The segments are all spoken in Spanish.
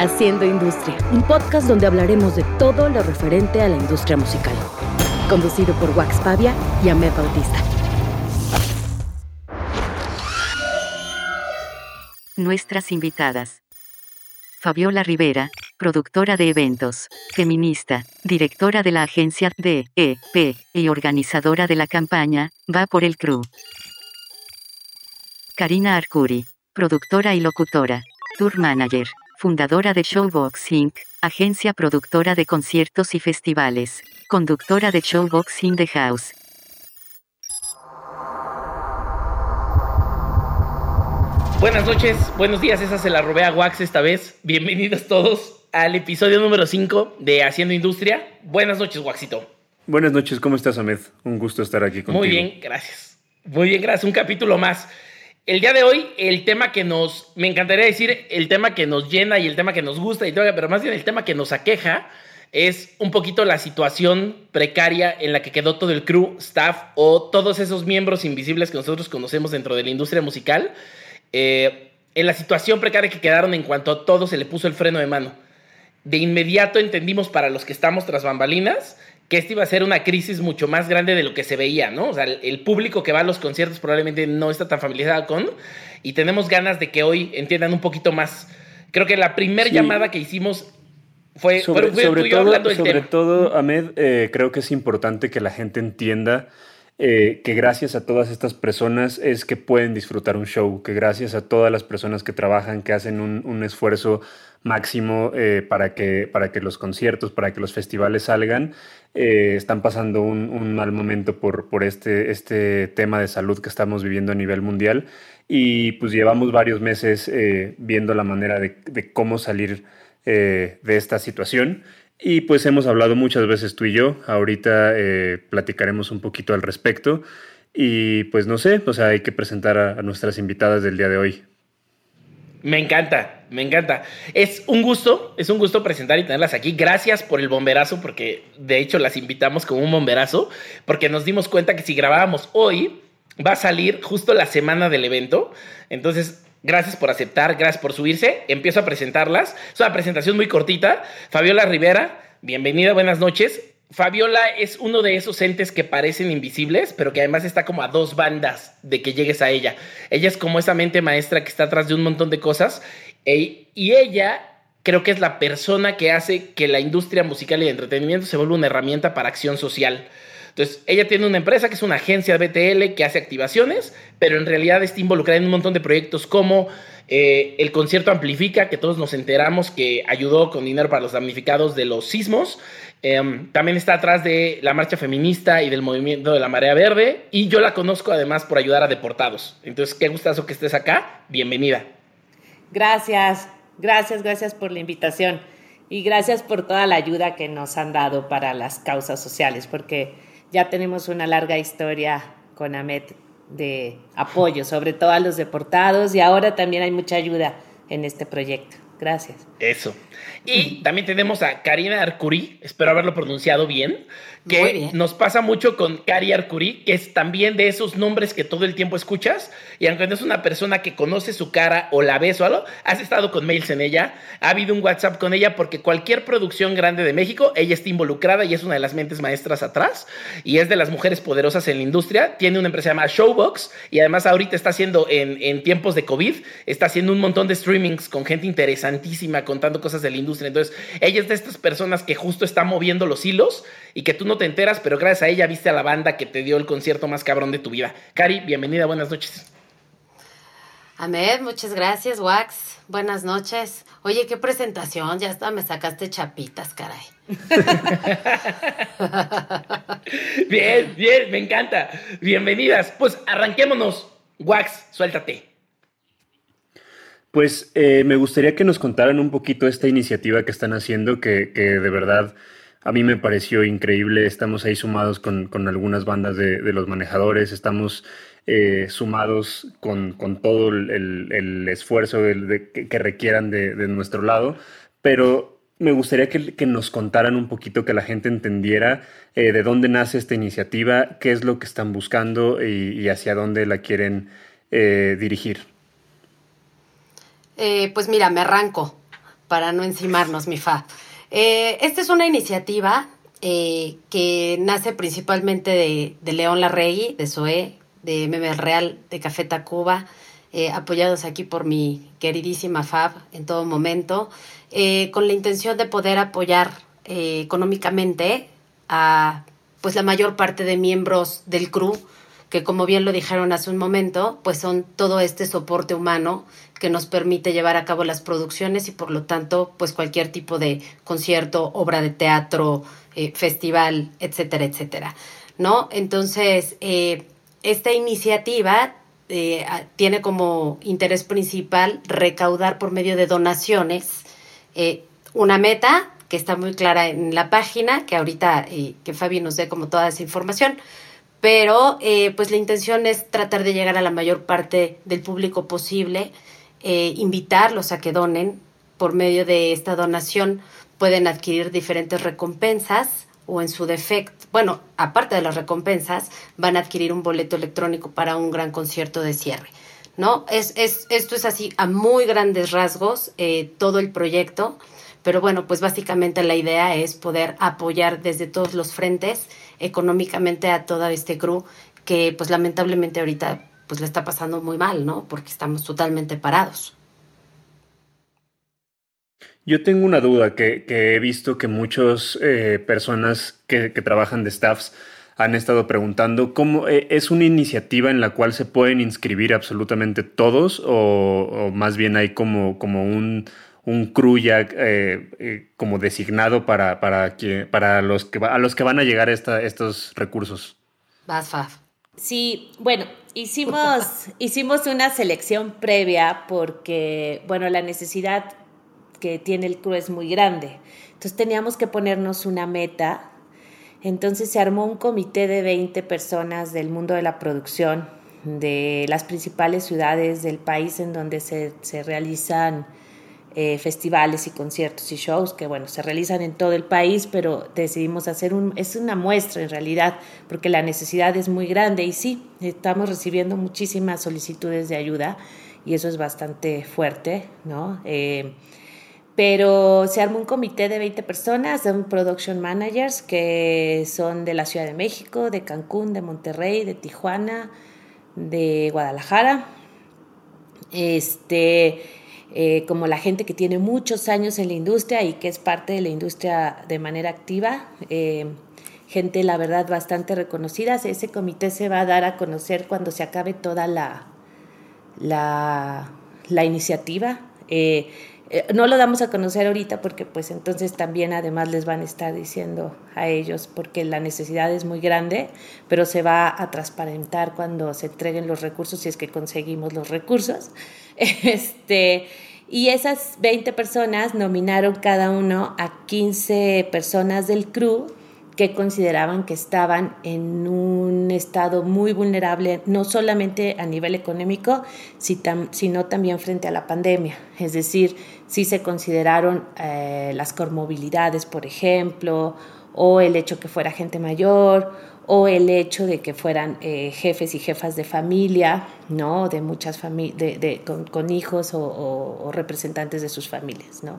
Haciendo Industria, un podcast donde hablaremos de todo lo referente a la industria musical. Conducido por Wax Pavia y Ahmed Bautista. Nuestras invitadas. Fabiola Rivera, productora de eventos, feminista, directora de la agencia DEP y organizadora de la campaña Va por el Crew. Karina Arcuri, productora y locutora, tour manager, fundadora de Showbox Inc., agencia productora de conciertos y festivales, conductora de Showbox in the House. Buenas noches, buenos días, esa se la robé a Wax esta vez. Bienvenidos todos al episodio número 5 de Haciendo Industria. Buenas noches, Waxito. Buenas noches, ¿cómo estás, Ahmed? Un gusto estar aquí contigo. Muy bien, gracias. Muy bien, gracias. Un capítulo más. El día de hoy, el tema que nos, me encantaría decir, el tema que nos llena y el tema que nos gusta, y todo, pero más bien el tema que nos aqueja, es un poquito la situación precaria en la que quedó todo el crew, staff o todos esos miembros invisibles que nosotros conocemos dentro de la industria musical, eh, en la situación precaria que quedaron en cuanto a todo se le puso el freno de mano. De inmediato entendimos para los que estamos tras bambalinas que esta iba a ser una crisis mucho más grande de lo que se veía, ¿no? O sea, el, público que va a los conciertos probablemente no está tan familiarizado con, y tenemos ganas de que hoy entiendan un poquito más. Creo que la primera llamada que hicimos fue sobre, sobre todo, sobre todo, Ahmed, eh, creo que es importante que la gente entienda eh, que gracias a todas estas personas es que pueden disfrutar un show, que gracias a todas las personas que trabajan, que hacen un, esfuerzo máximo eh, para, que, para que los conciertos, para que los festivales salgan, eh, están pasando un, mal momento por, por este, este tema de salud que estamos viviendo a nivel mundial. Y pues llevamos varios meses viendo la manera de cómo salir de esta situación. Y pues hemos hablado muchas veces tú y yo, ahorita eh, platicaremos un poquito al respecto y pues no sé, o sea, hay que presentar a, nuestras invitadas del día de hoy. Me encanta, me encanta. Es un gusto, es un gusto presentar y tenerlas aquí. Gracias por el bomberazo, porque de hecho las invitamos como un bomberazo, porque nos dimos cuenta que si grabábamos hoy, va a salir justo la semana del evento. Entonces, Gracias por aceptar, gracias por subirse. Empiezo a presentarlas. Es una presentación muy cortita. Fabiola Rivera, bienvenida, buenas noches. Fabiola es uno de esos entes que parecen invisibles, pero que además está como a dos bandas de que llegues a ella. Ella es como esa mente maestra que está atrás de un montón de cosas y ella creo que es la persona que hace que la industria musical y de entretenimiento se vuelva una herramienta para acción social. Entonces, ella tiene una empresa que es una agencia de BTL que hace activaciones, pero en realidad está involucrada en un montón de proyectos como eh, el concierto Amplifica, que todos nos enteramos que ayudó con dinero para los damnificados de los sismos. Em, también está atrás de la marcha feminista y del movimiento de la marea verde. Y yo la conozco además por ayudar a deportados. Entonces, qué gustazo que estés acá. Bienvenida. Gracias, gracias, gracias por la invitación. Y gracias por toda la ayuda que nos han dado para las causas sociales, porque ya tenemos una larga historia con AMET de apoyo, sobre todo a los deportados, y ahora también hay mucha ayuda en este proyecto. Gracias. Eso. Y también tenemos a Karina Arcuri, espero haberlo pronunciado bien, que nos pasa mucho con Cari Arcuri, que es también de esos nombres que todo el tiempo escuchas, y aunque no es una persona que conoce su cara o la ves o algo, has estado con mails en ella, ha habido un WhatsApp con ella, porque cualquier producción grande de México, ella está involucrada y es una de las mentes maestras atrás, y es de las mujeres poderosas en la industria, tiene una empresa llamada Showbox, y además ahorita está haciendo en, en tiempos de COVID, está haciendo un montón de streamings con gente interesantísima, contando cosas de la industria, entonces ella es de estas personas que justo está moviendo los hilos, y que tú no te enteras, pero gracias a ella viste a la banda que te dio el concierto más cabrón de tu vida. Cari, bienvenida, buenas noches. Ahmed, muchas gracias, Wax. Buenas noches. Oye, qué presentación, ya hasta me sacaste chapitas, caray. bien, bien, me encanta. Bienvenidas. Pues arranquémonos. Wax, suéltate. Pues eh, me gustaría que nos contaran un poquito esta iniciativa que están haciendo, que, que de verdad a mí me pareció increíble. Estamos ahí sumados con, algunas bandas de, los manejadores, estamos eh, sumados con, todo el, esfuerzo que, requieran de, nuestro lado, pero me gustaría que, nos contaran un poquito, que la gente entendiera eh, de dónde nace esta iniciativa, qué es lo que están buscando y, hacia dónde la quieren eh, dirigir. pues mira, me arranco para no encimarnos, mi fa. Eh, esta es una iniciativa eh, que nace principalmente de, León Larregui, de SOE, de Meme Real, de Café Tacuba, eh, apoyados aquí por mi queridísima Fab en todo momento, eh, con la intención de poder apoyar eh, económicamente a pues la mayor parte de miembros del crew, que como bien lo dijeron hace un momento, pues son todo este soporte humano que nos permite llevar a cabo las producciones y por lo tanto pues cualquier tipo de concierto, obra de teatro, festival, etcétera, etcétera. ¿No? Entonces, esta iniciativa eh, tiene como interés principal recaudar por medio de donaciones eh, una meta que está muy clara en la página, que ahorita eh, que Fabi nos dé como toda esa información, pero pues la intención es tratar de llegar a la mayor parte del público posible, invitarlos a que donen por medio de esta donación pueden adquirir diferentes recompensas o en su defecto, bueno, aparte de las recompensas, van a adquirir un boleto electrónico para un gran concierto de cierre. ¿No? Es, es, esto es así a muy grandes rasgos eh, todo el proyecto, pero bueno, pues básicamente la idea es poder apoyar desde todos los frentes económicamente a toda este crew que pues lamentablemente ahorita pues le está pasando muy mal, ¿no? Porque estamos totalmente parados. Yo tengo una duda que, he visto que muchas eh, personas que, trabajan de staffs han estado preguntando, ¿cómo eh, es una iniciativa en la cual se pueden inscribir absolutamente todos o, más bien hay como, como un, un crew ya eh, como designado para, para, que, para los que, a los que van a llegar esta, estos recursos? Vas, Faf. Sí, bueno, hicimos, hicimos una selección previa porque, bueno, la necesidad que tiene el crew es muy grande. Entonces teníamos que ponernos una meta. Entonces se armó un comité de 20 personas del mundo de la producción, de las principales ciudades del país en donde se, se realizan eh, festivales y conciertos y shows que bueno, se realizan en todo el país, pero decidimos hacer un, es una muestra en realidad, porque la necesidad es muy grande y sí, estamos recibiendo muchísimas solicitudes de ayuda y eso es bastante fuerte, ¿no? Eh, pero se armó un comité de 20 personas, son production managers que son de la Ciudad de México, de Cancún, de Monterrey, de Tijuana, de Guadalajara. Este, eh, como la gente que tiene muchos años en la industria y que es parte de la industria de manera activa. Eh, gente, la verdad, bastante reconocida. Ese comité se va a dar a conocer cuando se acabe toda la, la, iniciativa. Eh, eh, no lo damos a conocer ahorita porque pues entonces también además les van a estar diciendo a ellos porque la necesidad es muy grande, pero se va a transparentar cuando se entreguen los recursos si es que conseguimos los recursos. Este, y esas 20 personas nominaron cada uno a 15 personas del crew que consideraban que estaban en un estado muy vulnerable, no solamente a nivel económico, sino también frente a la pandemia. Es decir, si se consideraron eh, las comorbilidades, por ejemplo, o el hecho que fuera gente mayor, o el hecho de que fueran eh, jefes y jefas de familia, ¿no? De muchas familias, con, hijos o, representantes de sus familias, ¿no?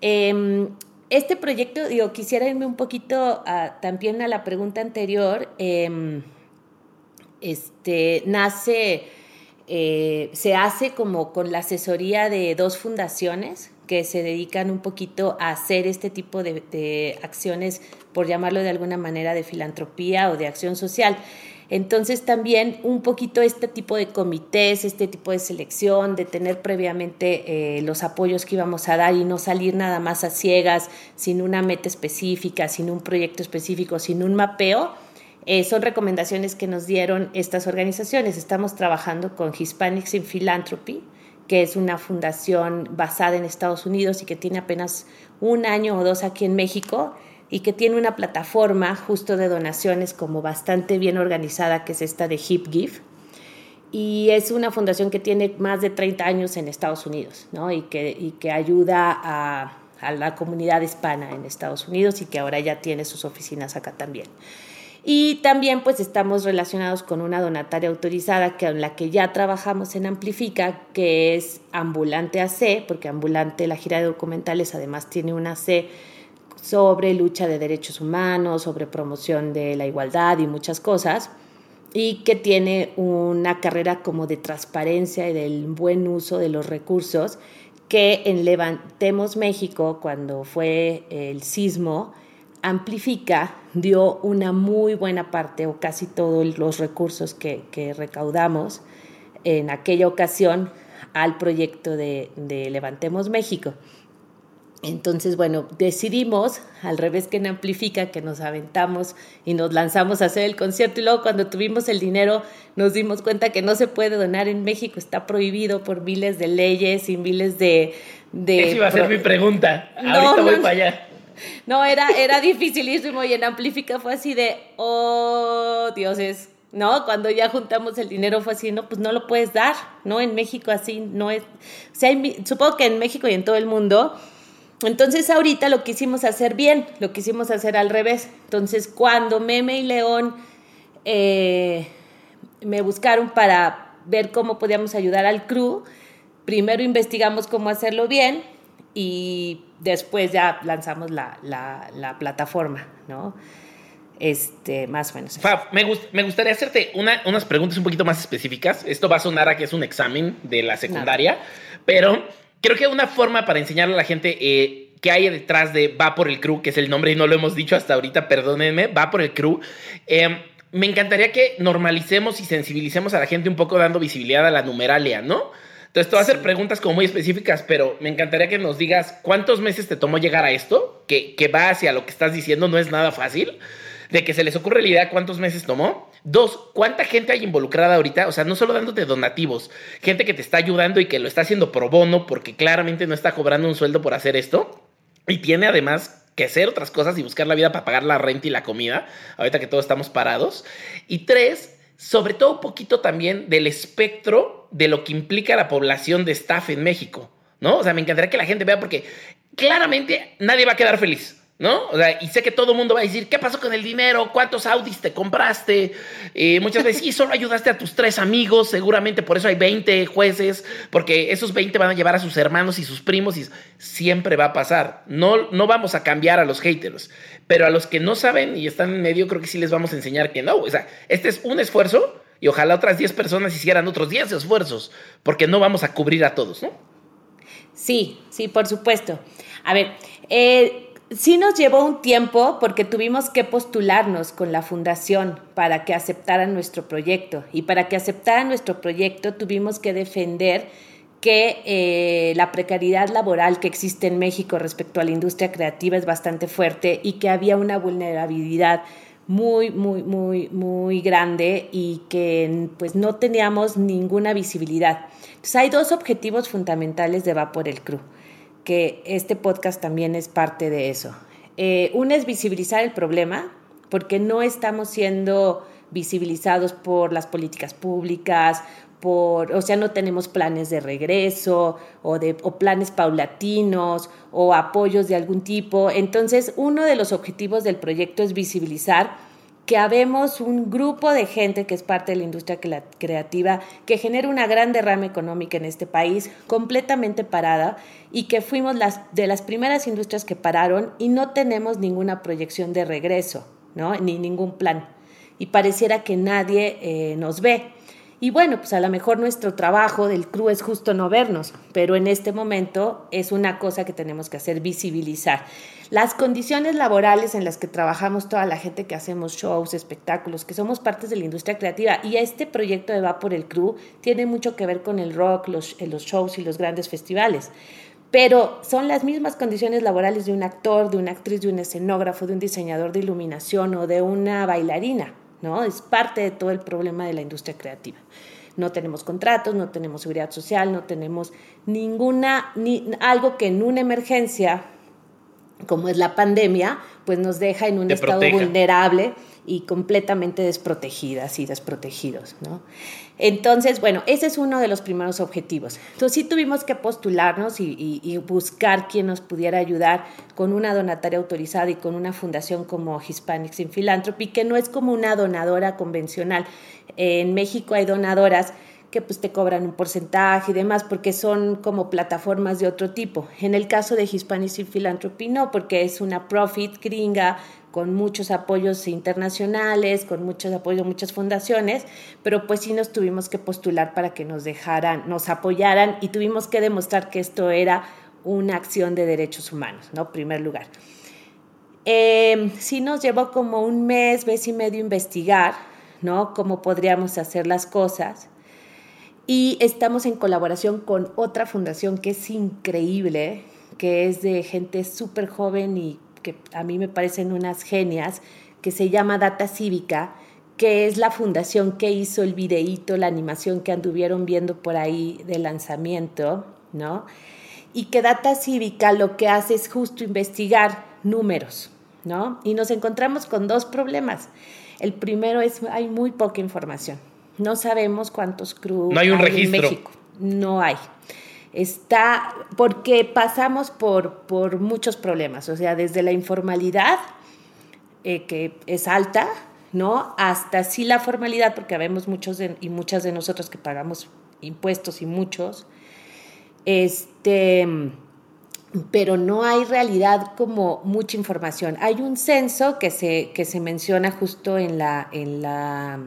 Em, este proyecto, digo, quisiera irme un poquito también a la pregunta anterior. Em, este, nace, eh, se hace como con la asesoría de dos fundaciones que se dedican un poquito a hacer este tipo de, de acciones, por llamarlo de alguna manera, de filantropía o de acción social. Entonces también un poquito este tipo de comités, este tipo de selección, de tener previamente eh, los apoyos que íbamos a dar y no salir nada más a ciegas, sin una meta específica, sin un proyecto específico, sin un mapeo, eh, son recomendaciones que nos dieron estas organizaciones. Estamos trabajando con Hispanics in Philanthropy, que es una fundación basada en Estados Unidos y que tiene apenas un año o dos aquí en México y que tiene una plataforma justo de donaciones como bastante bien organizada, que es esta de HipGive. Y es una fundación que tiene más de 30 años en Estados Unidos, ¿no? Y que, y que ayuda a, a la comunidad hispana en Estados Unidos y que ahora ya tiene sus oficinas acá también. Y también pues estamos relacionados con una donataria autorizada que, con la que ya trabajamos en Amplifica, que es Ambulante AC, porque Ambulante, la gira de documentales, además tiene una C sobre lucha de derechos humanos, sobre promoción de la igualdad y muchas cosas, y que tiene una carrera como de transparencia y del buen uso de los recursos, que en Levantemos México, cuando fue el sismo, Amplifica dio una muy buena parte o casi todos los recursos que, recaudamos en aquella ocasión al proyecto de, Levantemos México. Entonces, bueno, decidimos, al revés que en Amplifica, que nos aventamos y nos lanzamos a hacer el concierto y luego cuando tuvimos el dinero nos dimos cuenta que no se puede donar en México, está prohibido por miles de leyes y miles de... de Esa iba a ser mi pregunta. Ahorita voy para allá. No, era, era dificilísimo y en Amplifica fue así de, oh, dioses, ¿no? Cuando ya juntamos el dinero fue así, no, pues no lo puedes dar, ¿no? En México así no es, o sea, supongo que en México y en todo el mundo. Entonces ahorita lo quisimos hacer bien, lo quisimos hacer al revés. Entonces cuando Meme y León eh, me buscaron para ver cómo podíamos ayudar al crew, primero investigamos cómo hacerlo bien y después ya lanzamos la, la, plataforma, ¿no? Este, más o menos. Fab, me, me, gustaría hacerte una, unas preguntas un poquito más específicas. Esto va a sonar a que es un examen de la secundaria, pero creo que una forma para enseñarle a la gente eh, qué hay detrás de Va por el Crew, que es el nombre y no lo hemos dicho hasta ahorita, perdónenme, Va por el Crew. Eh, me encantaría que normalicemos y sensibilicemos a la gente un poco dando visibilidad a la numeralia, ¿no? Entonces, te voy a hacer preguntas como muy específicas, pero me encantaría que nos digas cuántos meses te tomó llegar a esto, que, que va hacia lo que estás diciendo, no es nada fácil, de que se les ocurre la idea, cuántos meses tomó. Dos, ¿cuánta gente hay involucrada ahorita? O sea, no solo dándote donativos, gente que te está ayudando y que lo está haciendo pro bono porque claramente no está cobrando un sueldo por hacer esto. Y tiene además que hacer otras cosas y buscar la vida para pagar la renta y la comida, ahorita que todos estamos parados. Y tres, sobre todo un poquito también del espectro de lo que implica la población de staff en México, ¿no? O sea, me encantaría que la gente vea porque claramente nadie va a quedar feliz. ¿No? O sea, y sé que todo el mundo va a decir, ¿qué pasó con el dinero? ¿Cuántos Audis te compraste? Eh, muchas veces, sí, solo ayudaste a tus tres amigos, seguramente por eso hay 20 jueces, porque esos 20 van a llevar a sus hermanos y sus primos y siempre va a pasar. No, no vamos a cambiar a los haters, pero a los que no saben y están en medio, creo que sí les vamos a enseñar que no. O sea, este es un esfuerzo y ojalá otras 10 personas hicieran otros 10 esfuerzos, porque no vamos a cubrir a todos, ¿no? Sí, sí, por supuesto. A ver, eh, sí nos llevó un tiempo porque tuvimos que postularnos con la fundación para que aceptaran nuestro proyecto y para que aceptaran nuestro proyecto tuvimos que defender que eh, la precariedad laboral que existe en México respecto a la industria creativa es bastante fuerte y que había una vulnerabilidad muy, muy, muy, muy grande y que pues no teníamos ninguna visibilidad. Entonces hay dos objetivos fundamentales de Va por el CRU que este podcast también es parte de eso. Eh, uno es visibilizar el problema, porque no estamos siendo visibilizados por las políticas públicas, por, o sea, no tenemos planes de regreso o, de, o planes paulatinos o apoyos de algún tipo. Entonces, uno de los objetivos del proyecto es visibilizar que habemos un grupo de gente que es parte de la industria creativa, que genera una gran derrama económica en este país, completamente parada, y que fuimos las, de las primeras industrias que pararon y no tenemos ninguna proyección de regreso, ¿no? ni ningún plan. Y pareciera que nadie eh, nos ve. Y bueno, pues a lo mejor nuestro trabajo del CRU es justo no vernos, pero en este momento es una cosa que tenemos que hacer, visibilizar. Las condiciones laborales en las que trabajamos toda la gente que hacemos shows, espectáculos, que somos partes de la industria creativa y este proyecto de Va por el Crew tiene mucho que ver con el rock, los, eh, los shows y los grandes festivales pero son las mismas condiciones laborales de un actor, de una actriz, de un escenógrafo, de un diseñador de iluminación o de una bailarina, ¿no? Es parte de todo el problema de la industria creativa. No tenemos contratos, no tenemos seguridad social, no tenemos ninguna, ni, algo que en una emergencia como es la pandemia, pues nos deja en un estado vulnerable y completamente desprotegidas y desprotegidos, ¿no? Entonces, bueno, ese es uno de los primeros objetivos. Entonces sí tuvimos que postularnos y, buscar quién nos pudiera ayudar con una donataria autorizada y con una fundación como Hispanics in Philanthropy, que no es como una donadora convencional. En México hay donadoras que pues te cobran un porcentaje y demás, porque son como plataformas de otro tipo. En el caso de Hispanics in Philanthropy no, porque es una profit gringa con muchos apoyos internacionales, con muchos apoyos de muchas fundaciones, pero pues sí nos tuvimos que postular para que nos dejaran, nos apoyaran y tuvimos que demostrar que esto era una acción de derechos humanos, ¿no? Primer lugar. Eh, sí nos llevó como un mes, mes y medio investigar, ¿no? Cómo podríamos hacer las cosas. Y estamos en colaboración con otra fundación que es increíble, que es de gente súper joven y que a mí me parecen unas genias, que se llama Data Cívica, que es la fundación que hizo el videíto, la animación que anduvieron viendo por ahí de lanzamiento, ¿no? Y que Data Cívica lo que hace es justo investigar números, ¿no? Y nos encontramos con dos problemas. El primero es hay muy poca información. No sabemos cuántos crew no hay, un registro. en México. No hay está, porque pasamos por, por muchos problemas, o sea, desde la informalidad, eh, que es alta, ¿no? Hasta sí la formalidad, porque vemos muchos y muchas de nosotros que pagamos impuestos y muchos, este, pero no hay realidad como mucha información. Hay un censo que se, que se menciona justo en, la, en, la,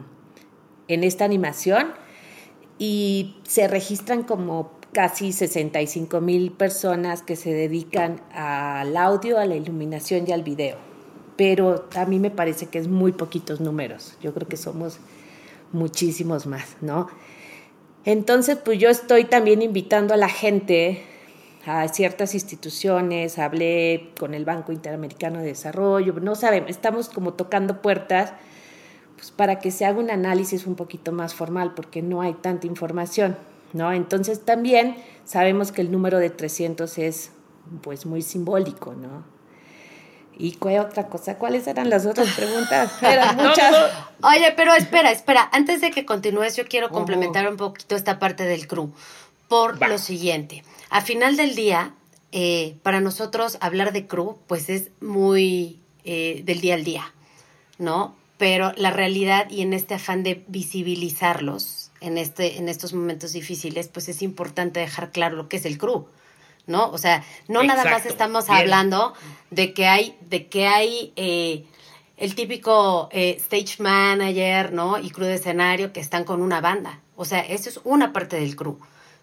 en esta animación y se registran como casi 65 mil personas que se dedican al audio, a la iluminación y al video. Pero a mí me parece que es muy poquitos números. Yo creo que somos muchísimos más, ¿no? Entonces, pues yo estoy también invitando a la gente, a ciertas instituciones, hablé con el Banco Interamericano de Desarrollo, no sabemos, estamos como tocando puertas pues, para que se haga un análisis un poquito más formal, porque no hay tanta información. ¿No? Entonces también sabemos que el número de 300 es pues muy simbólico, ¿no? ¿Y cuál otra cosa? ¿Cuáles eran las otras preguntas? Eran muchas. Oye, pero espera, espera. Antes de que continúes, yo quiero complementar un poquito esta parte del crew. Por lo siguiente. A final del día, eh, para nosotros hablar de crew, pues es muy eh, del día al día, ¿no? Pero la realidad y en este afán de visibilizarlos, en, este, en estos momentos difíciles, pues es importante dejar claro lo que es el crew, ¿no? O sea, no nada más estamos hablando de que hay, de que hay eh, el típico eh, stage manager, ¿no? Y crew de escenario que están con una banda. O sea, eso es una parte del crew.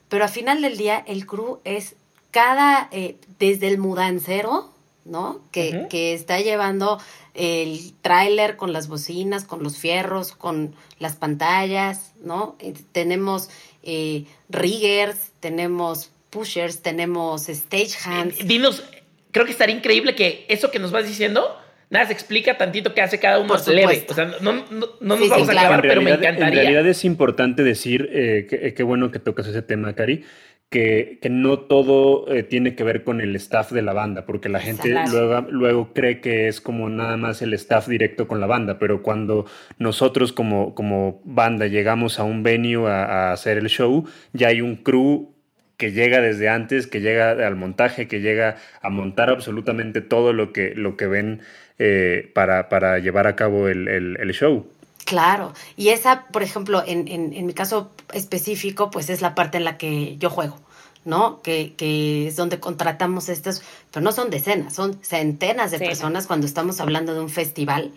Pero al final del día, el crew es cada, eh, desde el mudancero, ¿no? Que, que está llevando el tráiler con las bocinas, con los fierros, con las pantallas, ¿no? Eh, tenemos eh, riggers, tenemos pushers, tenemos stagehands. Eh, dinos, creo que estaría increíble que eso que nos vas diciendo, nada se explica tantito qué hace cada uno leve. O sea, no, no, no nos vamos a acabar, pero me encantaría. En realidad es importante decir, eh, qué bueno que tocas ese tema, Cari, que, no todo eh, tiene que ver con el staff de la banda, porque la gente luego, luego cree que es como nada más el staff directo con la banda, pero cuando nosotros como, como banda llegamos a un venue a, hacer el show, ya hay un crew que llega desde antes, que llega al montaje, que llega a montar absolutamente todo lo que, lo que ven eh, para, para, llevar a cabo el, el show. Claro, y esa, por ejemplo, en, en, en, mi caso específico, pues es la parte en la que yo juego, ¿no? Que, que es donde contratamos estos, pero no son decenas, son centenas de personas cuando estamos hablando de un festival,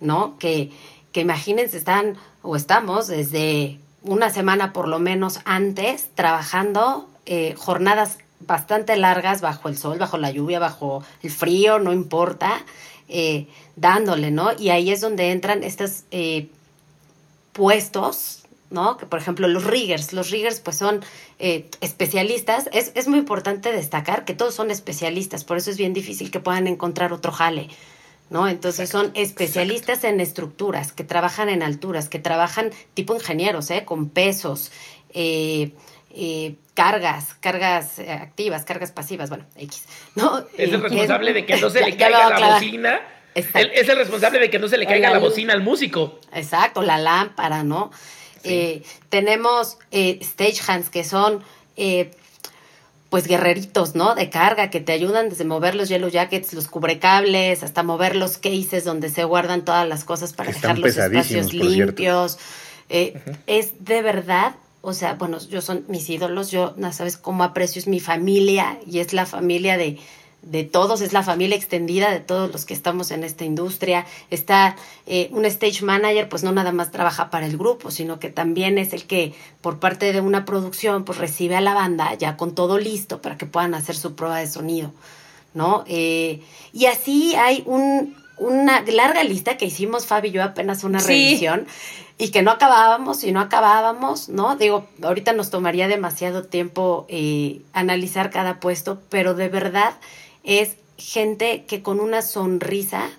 ¿no? Que, que imagínense, están o estamos desde una semana por lo menos antes trabajando eh, jornadas bastante largas bajo el sol, bajo la lluvia, bajo el frío, no importa eh, dándole, ¿no? Y ahí es donde entran estos eh, puestos, ¿no? Que por ejemplo los riggers, los riggers pues son eh, especialistas, es, es muy importante destacar que todos son especialistas, por eso es bien difícil que puedan encontrar otro jale. ¿no? Entonces son especialistas en estructuras, que trabajan en alturas, que trabajan tipo ingenieros, ¿eh? Con pesos, eh, cargas, cargas eh, activas, cargas pasivas, bueno, X, ¿no? Es el responsable de que no se le caiga la bocina. Es el responsable de que no se le caiga la, bocina al músico. Exacto, la lámpara, ¿no? tenemos stagehands que son pues guerreritos, ¿no? De carga que te ayudan desde mover los yellow jackets, los cubrecables, hasta mover los cases donde se guardan todas las cosas para dejar los espacios limpios. Eh, es de verdad, o sea, bueno, yo son mis ídolos, yo, no sabes cómo aprecio, es mi familia y es la familia de, de todos, es la familia extendida de todos los que estamos en esta industria. Está eh, un stage manager, pues no nada más trabaja para el grupo, sino que también es el que por parte de una producción, pues recibe a la banda ya con todo listo para que puedan hacer su prueba de sonido, ¿no? Eh, y así hay un, una larga lista que hicimos Fabi y yo apenas una revisión y que no acabábamos y no acabábamos, ¿no? Digo, ahorita nos tomaría demasiado tiempo eh, analizar cada puesto, pero de verdad es gente que con una sonrisa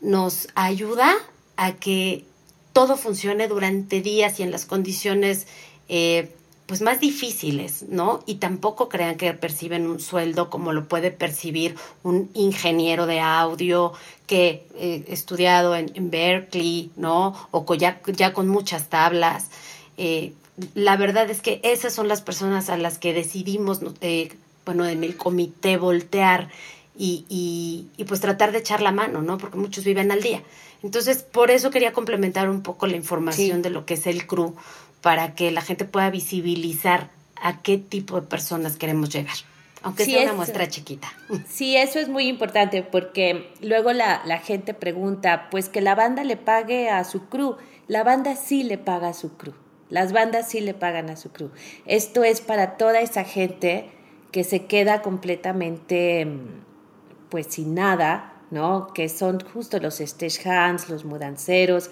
nos ayuda a que todo funcione durante días y en las condiciones eh, pues más difíciles, ¿no? Y tampoco crean que perciben un sueldo como lo puede percibir un ingeniero de audio que eh, estudiado en, Berkeley, ¿no? O ya, ya con muchas tablas. Eh, la verdad es que esas son las personas a las que decidimos eh, bueno, en el comité voltear y, y, pues tratar de echar la mano, ¿no? Porque muchos viven al día. Entonces, por eso quería complementar un poco la información de lo que es el CRU, para que la gente pueda visibilizar a qué tipo de personas queremos llegar. Aunque sea una muestra chiquita. Sí, eso es muy importante porque luego la, la, gente pregunta, pues que la banda le pague a su crew. La banda sí le paga a su crew. Las bandas sí le pagan a su crew. Esto es para toda esa gente que se queda completamente mm, pues sin nada, ¿no? Que son justo los hands, los mudanceros,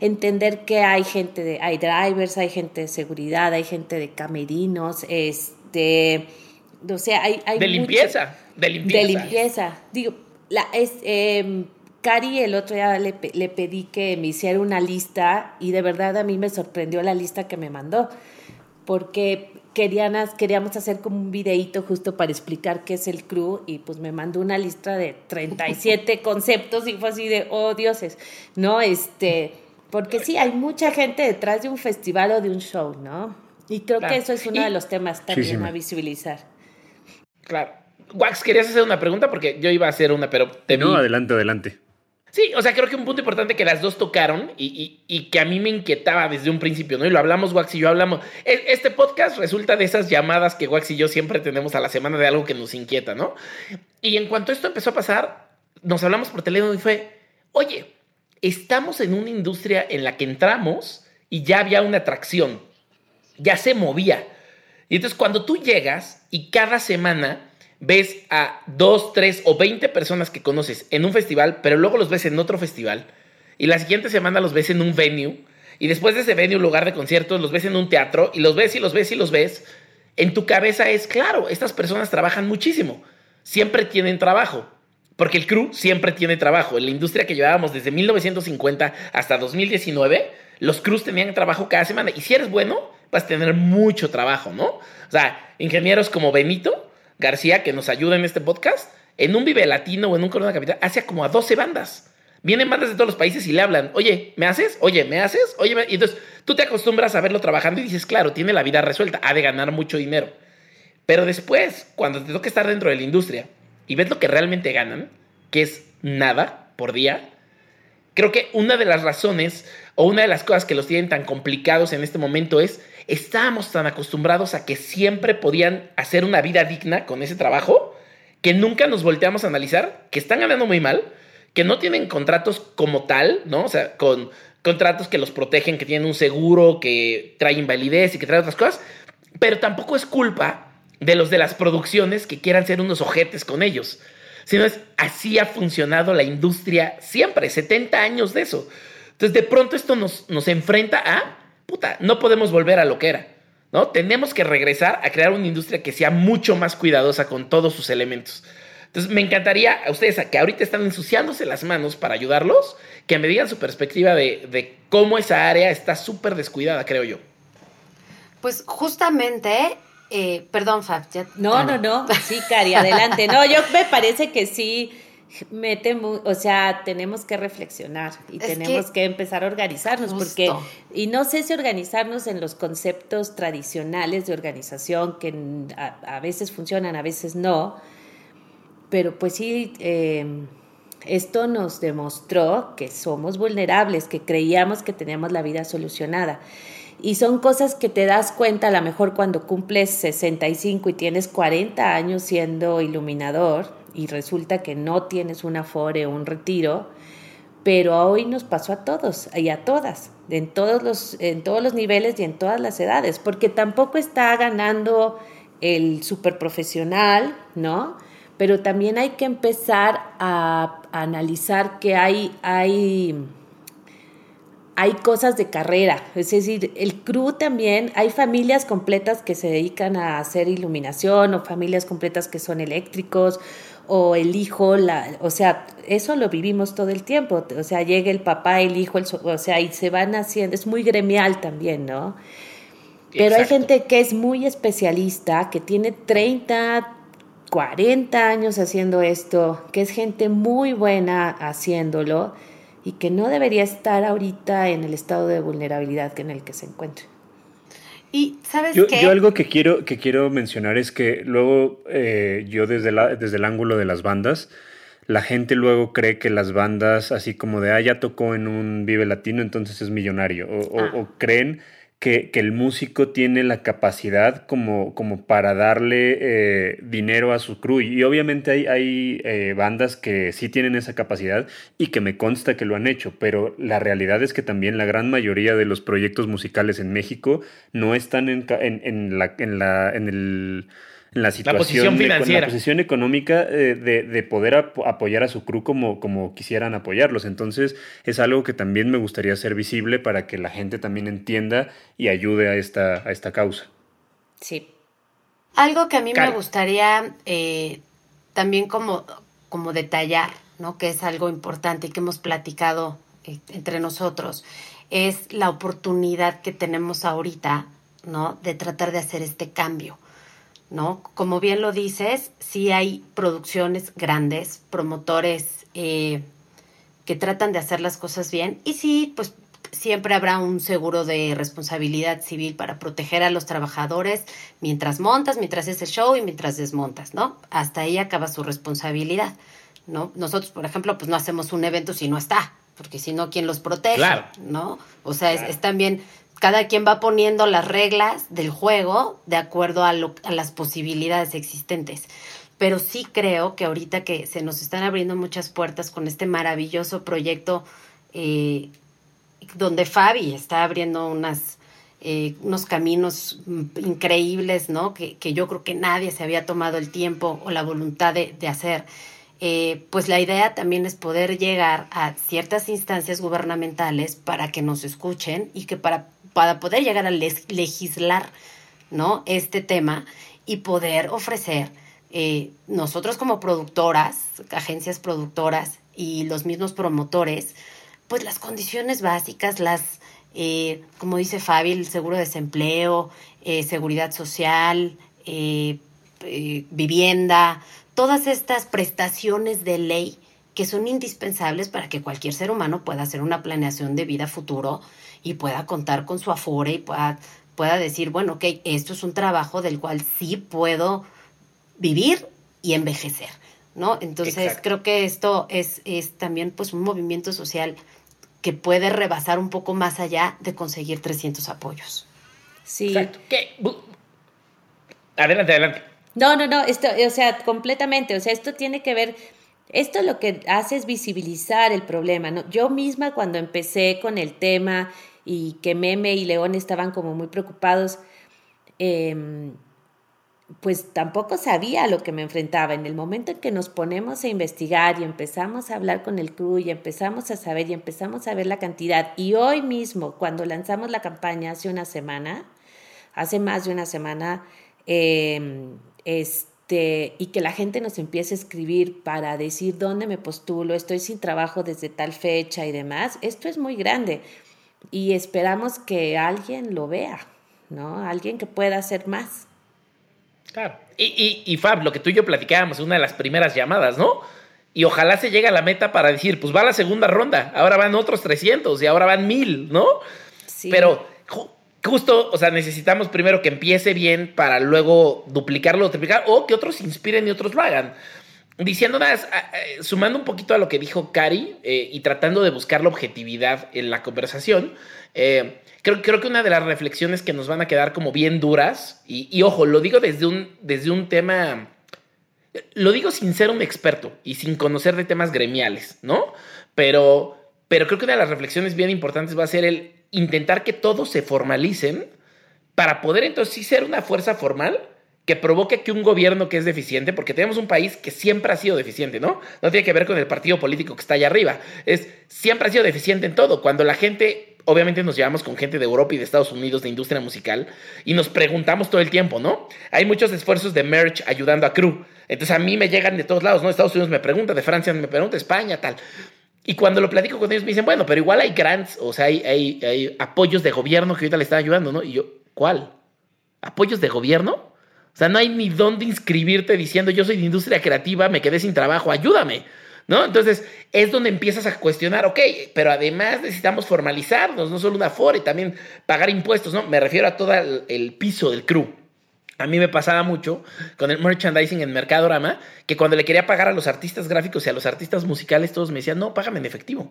entender que hay gente de, hay drivers, hay gente de seguridad, hay gente de camerinos, este, o sea, hay, hay de limpieza, de limpieza. De limpieza. Digo, la, es, eh, Cari el otro día le, le, pedí que me hiciera una lista y de verdad a mí me sorprendió la lista que me mandó, porque querían, queríamos hacer como un videíto justo para explicar qué es el crew y pues me mandó una lista de 37 conceptos y fue así de, oh dioses, ¿no? Este, porque sí, hay mucha gente detrás de un festival o de un show, ¿no? Y creo que eso es uno de los temas también a visibilizar. Claro. Wax, querías hacer una pregunta porque yo iba a hacer una, pero te No, adelante, adelante. Sí, o sea, creo que un punto importante que las dos tocaron y, que a mí me inquietaba desde un principio, ¿no? Y lo hablamos, Wax y yo hablamos. E, este podcast resulta de esas llamadas que Wax y yo siempre tenemos a la semana de algo que nos inquieta, ¿no? Y en cuanto esto empezó a pasar, nos hablamos por teléfono y fue, oye, estamos en una industria en la que entramos y ya había una atracción, ya se movía. Y entonces cuando tú llegas y cada semana ves a dos, tres o veinte personas que conoces en un festival, pero luego los ves en otro festival, y la siguiente semana los ves en un venue, y después de ese venue, lugar de conciertos, los ves en un teatro, y los ves y los ves y los ves, en tu cabeza es claro, estas personas trabajan muchísimo, siempre tienen trabajo. Porque el crew siempre tiene trabajo. En la industria que llevábamos desde 1950 hasta 2019, los crews tenían trabajo cada semana. Y si eres bueno, vas a tener mucho trabajo, ¿no? O sea, ingenieros como Benito García, que nos ayuda en este podcast, en un Vive Latino o en un Corona Capital, hace como a 12 bandas. Vienen bandas de todos los países y le hablan, oye, ¿me haces? Oye, ¿me haces? Oye, y entonces tú te acostumbras a verlo trabajando y dices, claro, tiene la vida resuelta, ha de ganar mucho dinero. Pero después, cuando te toca estar dentro de la industria y ves lo que realmente ganan, que es nada por día, creo que una de las razones o una de las cosas que los tienen tan complicados en este momento es estábamos tan acostumbrados a que siempre podían hacer una vida digna con ese trabajo que nunca nos volteamos a analizar que están ganando muy mal, que no tienen contratos como tal, ¿no? O sea, con contratos que los protegen, que tienen un seguro, que traen invalidez y que traen otras cosas, pero tampoco es culpa de los de las producciones que quieran ser unos ojetes con ellos, sino es así ha funcionado la industria siempre, 70 años de eso. Entonces de pronto esto nos, nos enfrenta a puta, no podemos volver a lo que era, ¿no? Tenemos que regresar a crear una industria que sea mucho más cuidadosa con todos sus elementos. Entonces, me encantaría a ustedes que ahorita están ensuciándose las manos para ayudarlos, que me digan su perspectiva de, cómo esa área está súper descuidada, creo yo. Pues justamente, eh, perdón, Fab. no, no, no, sí, Cari, adelante. No, yo me parece que sí mete, o sea, tenemos que reflexionar y tenemos que, empezar a organizarnos, porque, y no sé si organizarnos en los conceptos tradicionales de organización, que a, veces funcionan, a veces no, pero pues sí, em, esto nos demostró que somos vulnerables, que creíamos que teníamos la vida solucionada. Y son cosas que te das cuenta a lo mejor cuando cumples 65 y tienes 40 años siendo iluminador y resulta que no tienes un afore o un retiro, pero hoy nos pasó a todos y a todas, en todos los, en todos los niveles y en todas las edades, porque tampoco está ganando el super profesional, ¿no? Pero también hay que empezar a, a analizar que hay, hay hay cosas de carrera, es decir, el crew también, hay familias completas que se dedican a hacer iluminación o familias completas que son eléctricos o el hijo, la, o sea, eso lo vivimos todo el tiempo, o sea, llega el papá, el hijo, el, o sea, y se van haciendo, es muy gremial también, ¿no? Pero hay gente que es muy especialista, que tiene 30, 40 años haciendo esto, que es gente muy buena haciéndolo y que no debería estar ahorita en el estado de vulnerabilidad en el que se encuentra. Y sabes yo, yo algo que quiero, que quiero mencionar es que luego eh, yo desde, la, desde el ángulo de las bandas, la gente luego cree que las bandas así como de, ah, ya tocó en un Vive Latino, entonces es millonario. o ah. creen que, el músico tiene la capacidad como, como para darle eh, dinero a su crew. Y obviamente hay, hay eh, bandas que sí tienen esa capacidad y que me consta que lo han hecho, pero la realidad es que también la gran mayoría de los proyectos musicales en México no están en, en, la, en, la, en el la situación, la posición económica eh, de, poder apoyar a su crew como, como quisieran apoyarlos. Entonces es algo que también me gustaría hacer visible para que la gente también entienda y ayude a esta, a esta causa. Sí. Algo que a mí me gustaría eh, también como, como detallar, ¿no? que es algo importante y que hemos platicado eh, entre nosotros, es la oportunidad que tenemos ahorita ¿no? de tratar de hacer este cambio. ¿No? Como bien lo dices, sí hay producciones grandes, promotores eh, que tratan de hacer las cosas bien y sí, pues siempre habrá un seguro de responsabilidad civil para proteger a los trabajadores mientras montas, mientras es el show y mientras desmontas, ¿no? Hasta ahí acaba su responsabilidad, ¿no? Nosotros, por ejemplo, pues no hacemos un evento si no está, porque si no, ¿quién los protege? ¿No? O sea, es, también cada quien va poniendo las reglas del juego de acuerdo a, las posibilidades existentes. Pero sí creo que ahorita que se nos están abriendo muchas puertas con este maravilloso proyecto eh, donde Fabi está abriendo unas, eh, unos caminos increíbles, ¿no? Que, yo creo que nadie se había tomado el tiempo o la voluntad de, hacer. Eh, pues la idea también es poder llegar a ciertas instancias gubernamentales para que nos escuchen y que para para poder llegar a legislar ¿no? este tema y poder ofrecer eh, nosotros como productoras, agencias productoras y los mismos promotores, pues las condiciones básicas, las, eh, como dice Fabi, el seguro de desempleo, eh, seguridad social, vivienda, todas estas prestaciones de ley que son indispensables para que cualquier ser humano pueda hacer una planeación de vida futuro y pueda contar con su afore y pueda, pueda decir, bueno, ok, esto es un trabajo del cual sí puedo vivir y envejecer, ¿no? Entonces creo que esto es, es también pues un movimiento social que puede rebasar un poco más allá de conseguir 300 apoyos. Sí. Exacto. Adelante, adelante. No, no, no, esto, o sea, completamente, o sea, esto tiene que ver esto lo que hace es visibilizar el problema. Yo misma cuando empecé con el tema y que Meme y León estaban como muy preocupados, em, pues tampoco sabía lo que me enfrentaba. En el momento en que nos ponemos a investigar y empezamos a hablar con el crew y empezamos a saber y empezamos a ver la cantidad, y hoy mismo, cuando lanzamos la campaña hace una semana, hace más de una semana, eh, este, y que la gente nos empiece a escribir para decir dónde me postulo, estoy sin trabajo desde tal fecha y demás, esto es muy grande y esperamos que alguien lo vea, ¿no? Alguien que pueda hacer más. Claro. Y, y, y Fab, lo que tú y yo platicábamos en una de las primeras llamadas, ¿no? Y ojalá se llegue a la meta para decir, pues va la segunda ronda, ahora van otros 300 y ahora van 1000, ¿no? Sí. Pero justo, o sea, necesitamos primero que empiece bien para luego duplicarlo o triplicar, o que otros se inspiren y otros lo hagan. Diciendo sumando un poquito a lo que dijo Cari eh, y tratando de buscar la objetividad en la conversación, eh, creo, creo, que una de las reflexiones que nos van a quedar como bien duras, y, y, ojo, lo digo desde un, desde un tema, lo digo sin ser un experto y sin conocer de temas gremiales, ¿no? Pero, pero creo que una de las reflexiones bien importantes va a ser el intentar que todos se formalicen para poder entonces ser una fuerza formal que provoque que un gobierno que es deficiente, porque tenemos un país que siempre ha sido deficiente, ¿no? No tiene que ver con el partido político que está allá arriba, es siempre ha sido deficiente en todo. Cuando la gente, obviamente nos llevamos con gente de Europa y de Estados Unidos de industria musical y nos preguntamos todo el tiempo, ¿no? Hay muchos esfuerzos de merch ayudando a Crew. Entonces a mí me llegan de todos lados, ¿no? Estados Unidos me pregunta, de Francia me pregunta, España, tal. Y cuando lo platico con ellos me dicen, bueno, pero igual hay grants, o sea, hay, hay, hay apoyos de gobierno que ahorita le están ayudando, ¿no? Y yo, ¿cuál? ¿Apoyos de gobierno? O sea, no hay ni dónde inscribirte diciendo yo soy de industria creativa, me quedé sin trabajo, ayúdame. ¿No? Entonces es donde empiezas a cuestionar, ok, pero además necesitamos formalizarnos, no solo una FORE, también pagar impuestos, ¿no? Me refiero a todo el, el piso del crew. A mí me pasaba mucho con el merchandising en Mercadorama, que cuando le quería pagar a los artistas gráficos y a los artistas musicales, todos me decían, no, págame en efectivo.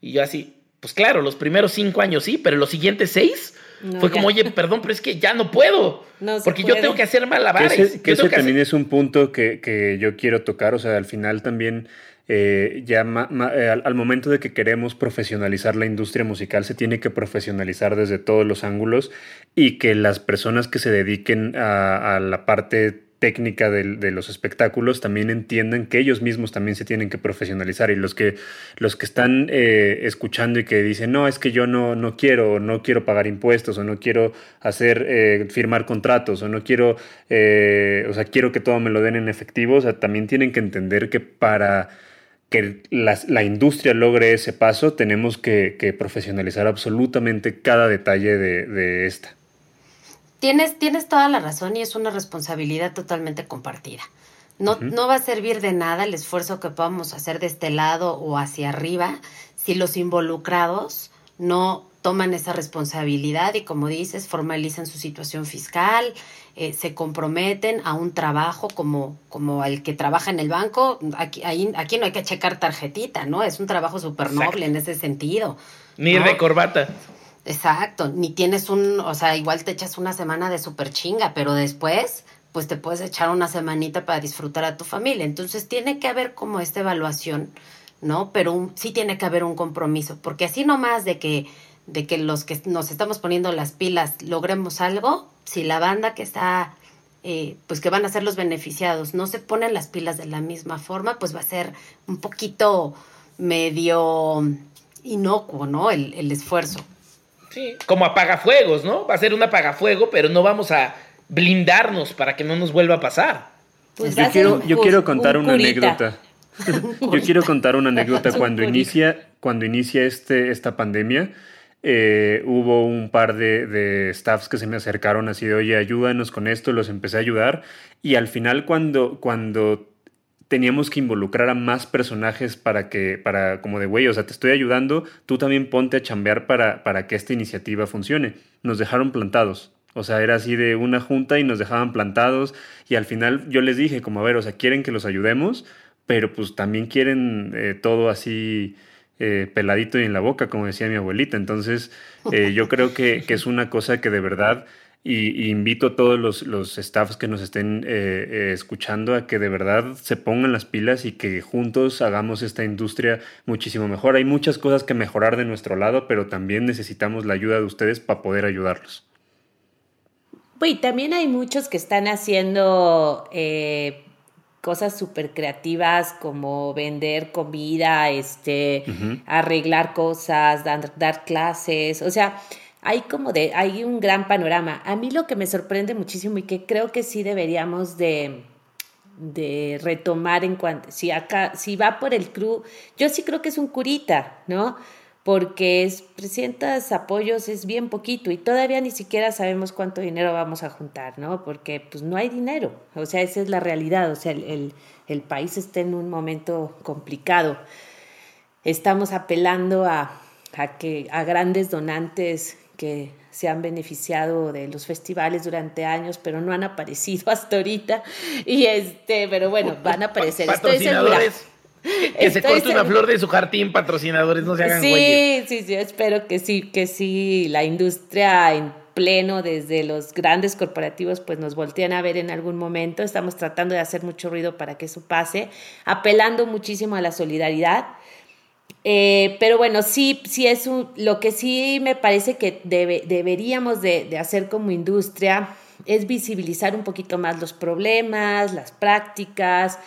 Y yo así, pues claro, los primeros cinco años sí, pero los siguientes seis no, fue como, oye, perdón, pero es que ya no puedo. No porque puede. yo tengo que hacer malabares. Que ese, que ese también hacer... es un punto que, que, yo quiero tocar. O sea, al final también, eh, ya ma, ma, eh, al, al, momento de que queremos profesionalizar la industria musical, se tiene que profesionalizar desde todos los ángulos y que las personas que se dediquen a, la parte técnica de, los espectáculos también entiendan que ellos mismos también se tienen que profesionalizar y los que, los que están eh, escuchando y que dicen, no, es que yo no, no quiero, no quiero pagar impuestos o no quiero hacer, eh, firmar contratos o no quiero, eh, o sea, quiero que todo me lo den en efectivo, o sea, también tienen que entender que para que la, industria logre ese paso tenemos que, profesionalizar absolutamente cada detalle de, de esta. Tienes, tienes toda la razón y es una responsabilidad totalmente compartida. No, uh -huh. no va a servir de nada el esfuerzo que podamos hacer de este lado o hacia arriba si los involucrados no toman esa responsabilidad y, como dices, formalizan su situación fiscal, eh, se comprometen a un trabajo como, como el que trabaja en el banco. Aquí, ahí, aquí no hay que checar tarjetita, ¿no? Es un trabajo súper noble en ese sentido. Ni ¿no? de corbata. Exacto, ni tienes un, o sea, igual te echas una semana de super chinga, pero después, pues te puedes echar una semanita para disfrutar a tu familia. Entonces tiene que haber como esta evaluación, ¿no? Pero un, sí tiene que haber un compromiso, porque así nomás de que, de que los que nos estamos poniendo las pilas logremos algo, si la banda que está, eh, pues que van a ser los beneficiados, no se ponen las pilas de la misma forma, pues va a ser un poquito medio inocuo, ¿no? El, el esfuerzo. Sí, como apagafuegos, ¿no? Va a ser un apagafuego, pero no vamos a blindarnos para que no nos vuelva a pasar. Pues yo, quiero, un, yo quiero contar un una anécdota. yo quiero contar una anécdota cuando inicia, cuando inicia este, esta pandemia. Eh, hubo un par de, de, staffs que se me acercaron así de, oye, ayúdanos con esto, los empecé a ayudar. Y al final cuando, cuando teníamos que involucrar a más personajes para que, para como de, güey, o sea, te estoy ayudando, tú también ponte a chambear para, para que esta iniciativa funcione. Nos dejaron plantados. O sea, era así de una junta y nos dejaban plantados y al final yo les dije como, a ver, o sea, quieren que los ayudemos, pero pues también quieren eh, todo así eh, peladito y en la boca, como decía mi abuelita. Entonces, eh, yo creo que, que, es una cosa que de verdad y, y invito a todos los, los, staffs que nos estén eh, eh, escuchando a que de verdad se pongan las pilas y que juntos hagamos esta industria muchísimo mejor. Hay muchas cosas que mejorar de nuestro lado, pero también necesitamos la ayuda de ustedes para poder ayudarlos. Y también hay muchos que están haciendo eh, cosas súper creativas como vender comida, este, uh -huh. arreglar cosas, dar, dar clases. O sea, hay como de, hay un gran panorama. A mí lo que me sorprende muchísimo y que creo que sí deberíamos de, de retomar en cuanto, si acá, si va por el crew, yo sí creo que es un curita, ¿no? porque es 300 apoyos es bien poquito y todavía ni siquiera sabemos cuánto dinero vamos a juntar, ¿no? Porque pues no hay dinero, o sea, esa es la realidad, o sea, el, el, país está en un momento complicado. Estamos apelando a, a, que, a grandes donantes que se han beneficiado de los festivales durante años, pero no han aparecido hasta ahorita. Y este, pero bueno, van a aparecer. Estoy segura. Que se corte una flor de su jardín, patrocinadores, no se hagan Sí, sí, sí, espero que sí, que sí, la industria en pleno desde los grandes corporativos pues nos voltean a ver en algún momento. Estamos tratando de hacer mucho ruido para que eso pase, apelando muchísimo a la solidaridad. Eh, pero bueno, sí, sí es lo que sí me parece que deberíamos de, de hacer como industria es visibilizar un poquito más los problemas, las prácticas,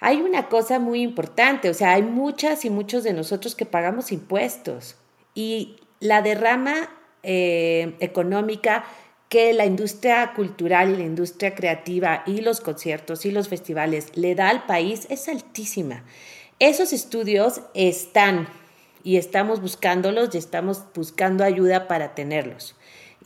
hay una cosa muy importante, o sea, hay muchas y muchos de nosotros que pagamos impuestos y la derrama eh, económica que la industria cultural y la industria creativa y los conciertos y los festivales le da al país es altísima. Esos estudios están y estamos buscándolos y estamos buscando ayuda para tenerlos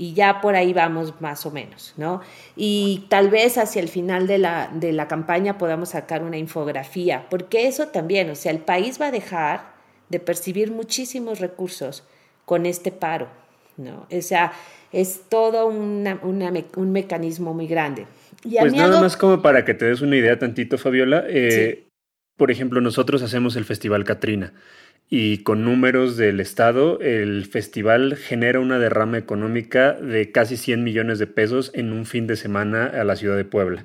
y ya por ahí vamos más o menos, ¿no? Y tal vez hacia el final de la, de la campaña podamos sacar una infografía, porque eso también, o sea, el país va a dejar de percibir muchísimos recursos con este paro, ¿no? O sea, es todo una, un mecanismo muy grande. Y pues nada más como para que te des una idea tantito, Fabiola, eh, por ejemplo, nosotros hacemos el Festival Catrina y con números del Estado, el festival genera una derrama económica de casi 100 millones de pesos en un fin de semana a la ciudad de Puebla.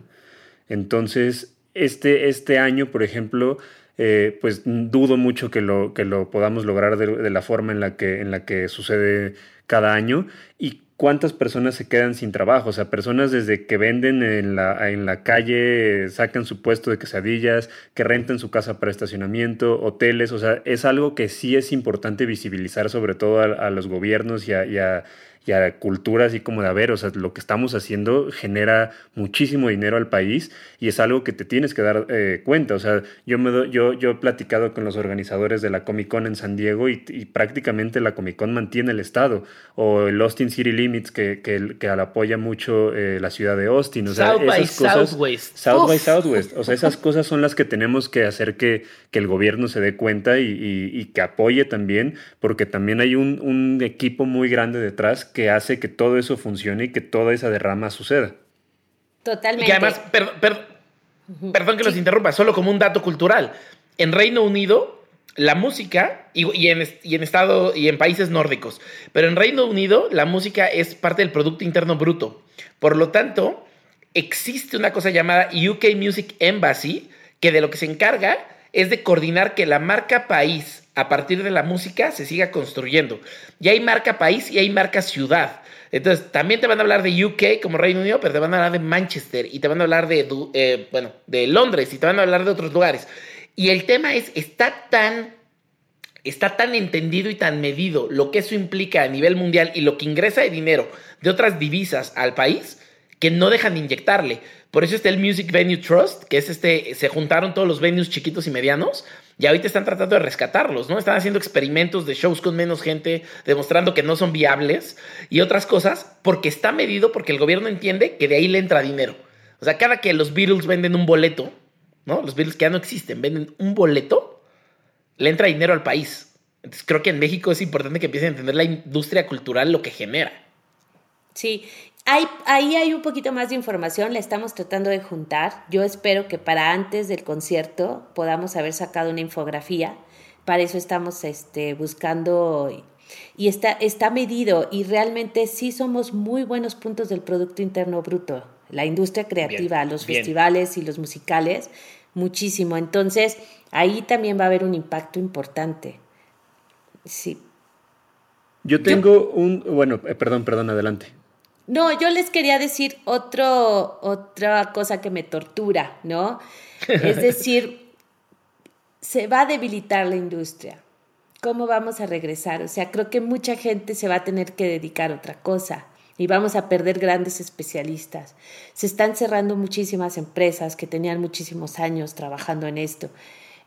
Entonces, este, este año, por ejemplo, eh, pues dudo mucho que lo, que lo podamos lograr de, la forma en la, que, en la que sucede cada año. Y cuántas personas se quedan sin trabajo, o sea, personas desde que venden en la, en la calle, sacan su puesto de quesadillas, que rentan su casa para estacionamiento, hoteles, o sea, es algo que sí es importante visibilizar sobre todo a, los gobiernos y a, y a cultura así como de, a ver, o sea, lo que estamos haciendo genera muchísimo dinero al país y es algo que te tienes que dar eh, cuenta. O sea, yo, me yo, yo he platicado con los organizadores de la Comic Con en San Diego y, prácticamente la Comic Con mantiene el estado. O el Austin City Limits que, que, que apoya mucho eh, la ciudad de Austin. O sea, South by Southwest. South by Southwest. O sea, esas cosas son las que tenemos que hacer que, que el gobierno se dé cuenta y, y, que apoye también, porque también hay un, un equipo muy grande detrás que hace que todo eso funcione y que toda esa derrama suceda. Totalmente. Y además, perdón que los interrumpa, solo como un dato cultural. En Reino Unido, la música, y, en, y, en, estado, y en países nórdicos, pero en Reino Unido la música es parte del Producto Interno Bruto. Por lo tanto, existe una cosa llamada UK Music Embassy, que de lo que se encarga es de coordinar que la marca país a partir de la música se siga construyendo. Y hay marca país y hay marca ciudad. Entonces, también te van a hablar de UK como Reino Unido, pero te van a hablar de Manchester y te van a hablar de, eh, bueno, de Londres y te van a hablar de otros lugares. Y el tema es, está tan, está tan entendido y tan medido lo que eso implica a nivel mundial y lo que ingresa de dinero de otras divisas al país que no dejan de inyectarle. Por eso está el Music Venue Trust, que es este, se juntaron todos los venues chiquitos y medianos y ahorita están tratando de rescatarlos, ¿no? Están haciendo experimentos de shows con menos gente, demostrando que no son viables y otras cosas, porque está medido, porque el gobierno entiende que de ahí le entra dinero. O sea, cada que los Beatles venden un boleto, ¿no? Los Beatles que ya no existen, venden un boleto, le entra dinero al país. Entonces creo que en México es importante que empiecen a entender la industria cultural lo que genera. Sí, ahí hay un poquito más de información, la estamos tratando de juntar. Yo espero que para antes del concierto podamos haber sacado una infografía. Para eso estamos este, buscando y está, está medido y realmente sí somos muy buenos puntos del Producto Interno Bruto. La industria creativa, los festivales y los musicales, muchísimo. Entonces, ahí también va a haber un impacto importante. Sí. Yo tengo un, bueno, eh, perdón, perdón, adelante. No, yo les quería decir otro, otra cosa que me tortura, ¿no? Es decir, se va a debilitar la industria. ¿Cómo vamos a regresar? O sea, creo que mucha gente se va a tener que dedicar a otra cosa y vamos a perder grandes especialistas. Se están cerrando muchísimas empresas que tenían muchísimos años trabajando en esto.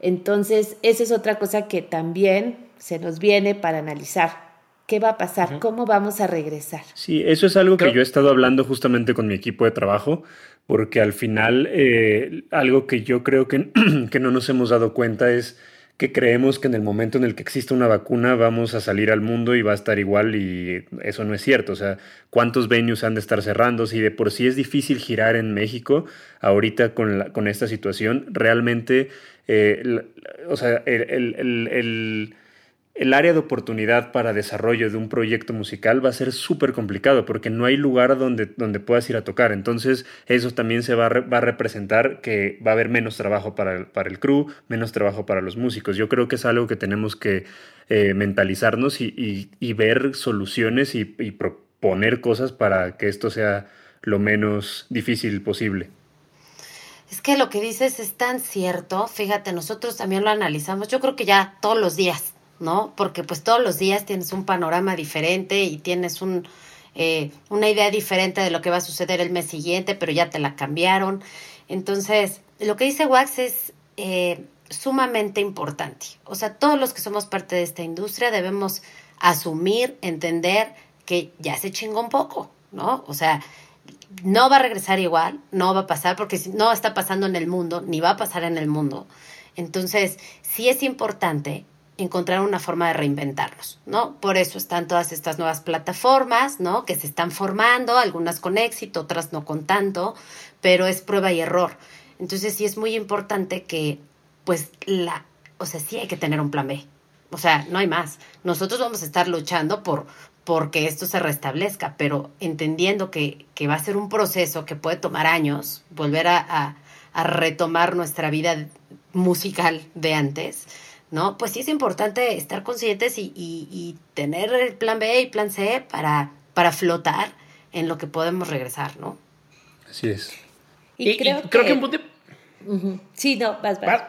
Entonces, esa es otra cosa que también se nos viene para analizar. ¿Qué va a pasar? ¿Cómo vamos a regresar? Sí, eso es algo que yo he estado hablando justamente con mi equipo de trabajo, porque al final eh, algo que yo creo que, que no nos hemos dado cuenta es que creemos que en el momento en el que exista una vacuna vamos a salir al mundo y va a estar igual y eso no es cierto. O sea, ¿cuántos venues han de estar cerrando? Si de por sí es difícil girar en México, ahorita con, con esta situación, realmente, eh, o sea, el el área de oportunidad para desarrollo de un proyecto musical va a ser súper complicado porque no hay lugar donde, donde puedas ir a tocar. Entonces eso también se va a, va a representar que va a haber menos trabajo para el, para el crew, menos trabajo para los músicos. Yo creo que es algo que tenemos que eh, mentalizarnos y, ver soluciones y, y proponer cosas para que esto sea lo menos difícil posible. Es que lo que dices es tan cierto. Fíjate, nosotros también lo analizamos. Yo creo que ya todos los días ¿no? Porque pues todos los días tienes un panorama diferente y tienes un, eh, una idea diferente de lo que va a suceder el mes siguiente, pero ya te la cambiaron. Entonces, lo que dice Wax es eh, sumamente importante. O sea, todos los que somos parte de esta industria debemos asumir, entender que ya se chingó un poco, ¿no? O sea, no va a regresar igual, no va a pasar, porque no está pasando en el mundo, ni va a pasar en el mundo. Entonces, sí es importante encontrar una forma de reinventarnos, ¿no? Por eso están todas estas nuevas plataformas, ¿no? Que se están formando, algunas con éxito, otras no con tanto, pero es prueba y error. Entonces sí es muy importante que, pues, la, o sea, sí hay que tener un plan B. O sea, no hay más. Nosotros vamos a estar luchando por porque esto se restablezca, pero entendiendo que, que va a ser un proceso que puede tomar años, volver a, a retomar nuestra vida musical de antes, ¿no? Pues sí es importante estar conscientes y, y, tener el plan B y plan C para, para flotar en lo que podemos regresar, ¿no? Así es. Y, creo, que... un punto... Sí, no, vas, vas.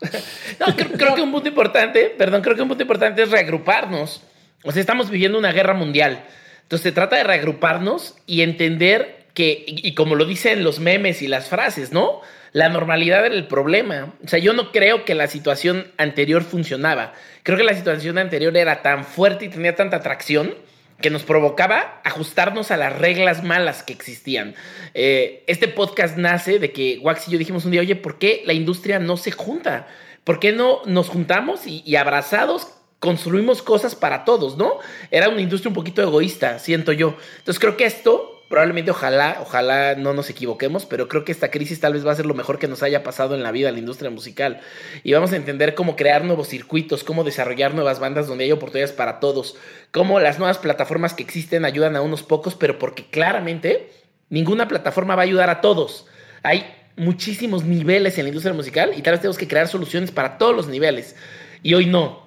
no, creo, que un punto importante, perdón, creo que un punto importante es reagruparnos. O sea, estamos viviendo una guerra mundial. Entonces se trata de reagruparnos y entender que, y como lo dicen los memes y las frases, ¿no? La normalidad era el problema. O sea, yo no creo que la situación anterior funcionaba. Creo que la situación anterior era tan fuerte y tenía tanta atracción que nos provocaba ajustarnos a las reglas malas que existían. Eh, este podcast nace de que Wax y yo dijimos un día, oye, ¿por qué la industria no se junta? ¿Por qué no nos juntamos y, y abrazados construimos cosas para todos, ¿no? Era una industria un poquito egoísta, siento yo. Entonces creo que esto probablemente ojalá, ojalá no nos equivoquemos, pero creo que esta crisis tal vez va a ser lo mejor que nos haya pasado en la vida en la industria musical. Y vamos a entender cómo crear nuevos circuitos, cómo desarrollar nuevas bandas donde hay oportunidades para todos, cómo las nuevas plataformas que existen ayudan a unos pocos, pero porque claramente ninguna plataforma va a ayudar a todos. Hay muchísimos niveles en la industria musical y tal vez tenemos que crear soluciones para todos los niveles. Y hoy no.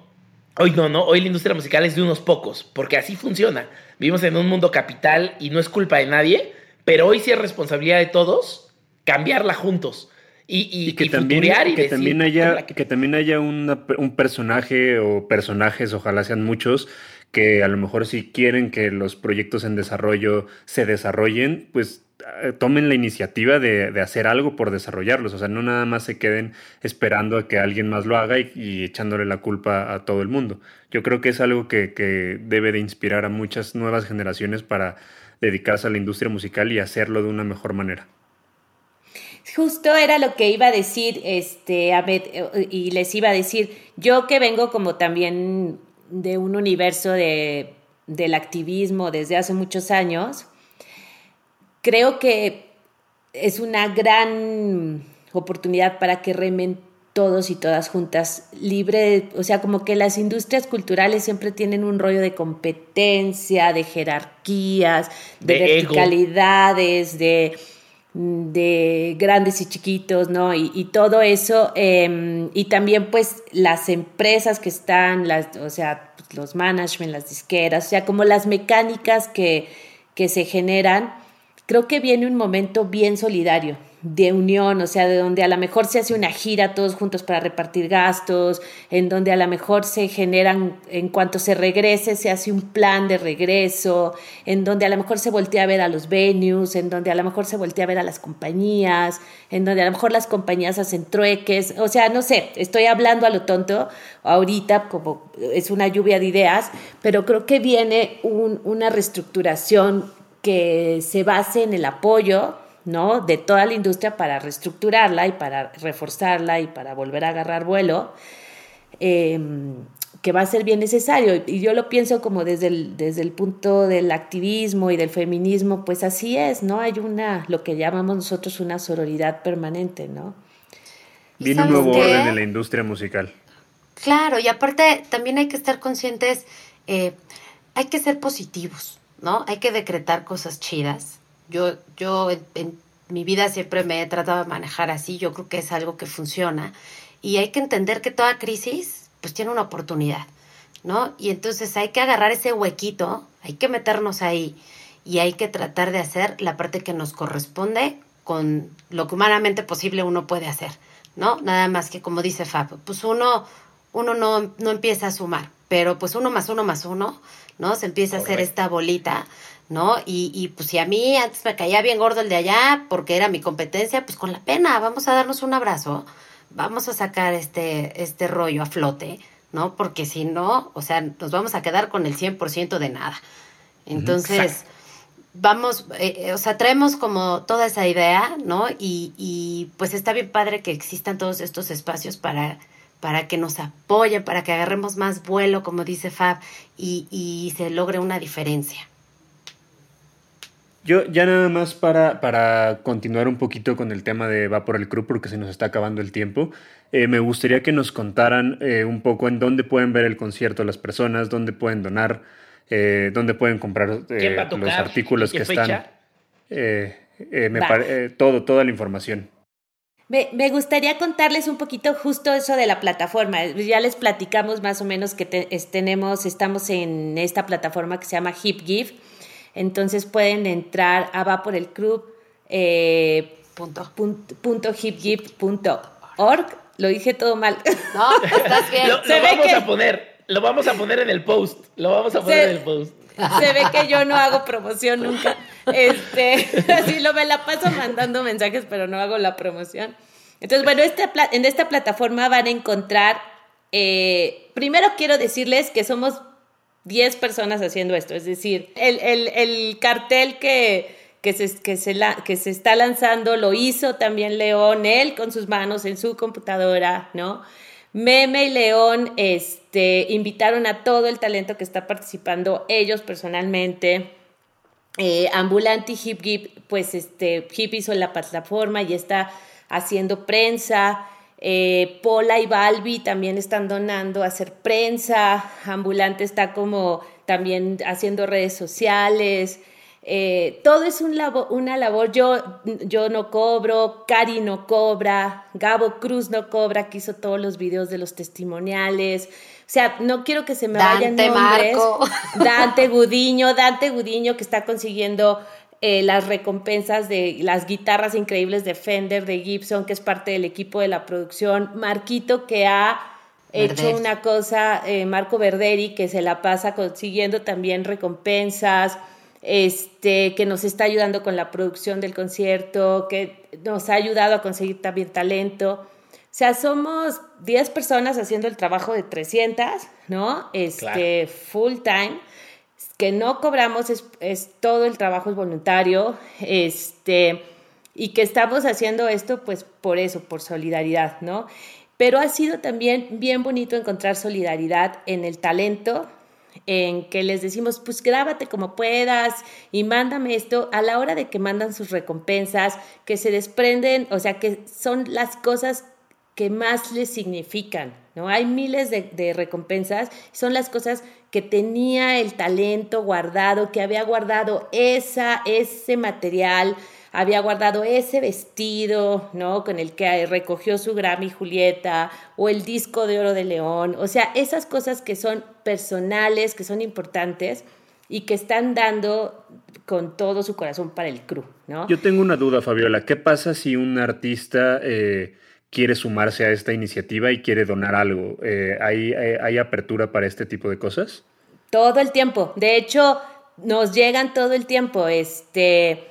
Hoy no, no. Hoy la industria musical es de unos pocos, porque así funciona. Vivimos en un mundo capital y no es culpa de nadie, pero hoy sí es responsabilidad de todos cambiarla juntos. Y, que, también, que, también haya, que... también haya un personaje o personajes, ojalá sean muchos, que a lo mejor si quieren que los proyectos en desarrollo se desarrollen, pues eh, tomen la iniciativa de, hacer algo por desarrollarlos. O sea, no nada más se queden esperando a que alguien más lo haga y, echándole la culpa a todo el mundo. Yo creo que es algo que, que, debe de inspirar a muchas nuevas generaciones para dedicarse a la industria musical y hacerlo de una mejor manera. Justo era lo que iba a decir, este, y les iba a decir, yo que vengo como también de un universo de, del activismo desde hace muchos años, creo que es una gran oportunidad para que remen todos y todas juntas, libre, o sea, como que las industrias culturales siempre tienen un rollo de competencia, de jerarquías, de, verticalidades, de, de, grandes y chiquitos, ¿no? Y, todo eso, em, y también pues las empresas que están, las, o sea, los management, las disqueras, o sea, como las mecánicas que, que se generan creo que viene un momento bien solidario. De unión, o sea, de donde a lo mejor se hace una gira todos juntos para repartir gastos, en donde a lo mejor se generan, en cuanto se regrese, se hace un plan de regreso, en donde a lo mejor se voltea a ver a los venues, en donde a lo mejor se voltea a ver a las compañías, en donde a lo mejor las compañías hacen trueques, o sea, no sé, estoy hablando a lo tonto ahorita, como es una lluvia de ideas, pero creo que viene una reestructuración que se base en el apoyo, ¿no? de toda la industria para reestructurarla y para reforzarla y para volver a agarrar vuelo, em, que va a ser bien necesario. Y yo lo pienso como desde el, desde el punto del activismo y del feminismo, pues así es, ¿no? Hay una, lo que llamamos nosotros una sororidad permanente, ¿no? Viene un nuevo orden en la industria musical. Claro, y aparte también hay que estar conscientes, eh, hay que ser positivos, ¿no? Hay que decretar cosas chidas yo, yo en, mi vida siempre me he tratado de manejar así, yo creo que es algo que funciona. Y hay que entender que toda crisis pues tiene una oportunidad, ¿no? Y entonces hay que agarrar ese huequito, hay que meternos ahí y hay que tratar de hacer la parte que nos corresponde con lo que humanamente posible uno puede hacer, ¿no? Nada más que como dice Fab, pues uno, uno no, no empieza a sumar, pero pues uno más uno más uno, ¿no? Se empieza a hacer esta bolita ¿no? Y, y pues si a mí antes me caía bien gordo el de allá porque era mi competencia, pues con la pena, vamos a darnos un abrazo, vamos a sacar este, este rollo a flote, ¿no? Porque si no, o sea, nos vamos a quedar con el 100% de nada. Entonces, vamos, eh, eh, o sea, traemos como toda esa idea, ¿no? Y, y pues está bien padre que existan todos estos espacios para para que nos apoyen, para que agarremos más vuelo, como dice Fab, y, y se logre una diferencia. Yo ya nada más para, para continuar un poquito con el tema de Va por el Club, porque se nos está acabando el tiempo, eh, me gustaría que nos contaran eh, un poco en dónde pueden ver el concierto las personas, dónde pueden donar, eh, dónde pueden comprar los artículos que están. me todo, toda la información. Me, me, gustaría contarles un poquito justo eso de la plataforma. Ya les platicamos más o menos que tenemos, estamos en esta plataforma que se llama HipGive entonces pueden entrar a va por el club eh, punto. Punto, Lo dije todo mal. No, estás bien. lo, vamos a poner, lo vamos a poner en el post. Lo vamos a poner en el post. Se ve que yo no hago promoción nunca. Este, así lo me la paso mandando mensajes, pero no hago la promoción. Entonces, bueno, este, en esta plataforma van a encontrar. Eh, primero quiero decirles que somos 10 personas haciendo esto. Es decir, el, cartel que, que, se, que, se que se está lanzando lo hizo también León, él con sus manos en su computadora, ¿no? Meme y León este, invitaron a todo el talento que está participando, ellos personalmente. Eh, Ambulante Hip Hip, pues este, Hip hizo la plataforma y está haciendo prensa. Eh, Pola y Balbi también están donando a hacer prensa, Ambulante está como también haciendo redes sociales. Eh, todo es un una labor. Yo, yo no cobro, Cari no cobra, Gabo Cruz no cobra, que hizo todos los videos de los testimoniales. O sea, no quiero que se me vayan nombres. Dante Gudiño, Dante Gudiño que está consiguiendo eh, las recompensas de las guitarras increíbles de Fender, de Gibson, que es parte del equipo de la producción, Marquito, que ha hecho una cosa, eh, Marco Verderi, que se la pasa consiguiendo también recompensas, este, que nos está ayudando con la producción del concierto, que nos ha ayudado a conseguir también talento. O sea, somos 10 personas haciendo el trabajo de 300, ¿no? Este, full time que no cobramos, es, todo el trabajo es voluntario, este, y que estamos haciendo esto pues por eso, por solidaridad, ¿no? Pero ha sido también bien bonito encontrar solidaridad en el talento, en que les decimos, pues grábate como puedas y mándame esto a la hora de que mandan sus recompensas, que se desprenden, o sea, que son las cosas que más les significan, ¿no? Hay miles de, recompensas, son las cosas que tenía el talento guardado, que había guardado esa, ese material, había guardado ese vestido, ¿no? Con el que recogió su Grammy Julieta, o el disco de oro de León, o sea, esas cosas que son personales, que son importantes, y que están dando con todo su corazón para el crew, ¿no? Yo tengo una duda, Fabiola. ¿Qué pasa si un artista eh, quiere sumarse a esta iniciativa y quiere donar algo? Eh, ¿hay, hay, apertura para este tipo de cosas? Todo el tiempo. De hecho, nos llegan todo el tiempo. Este,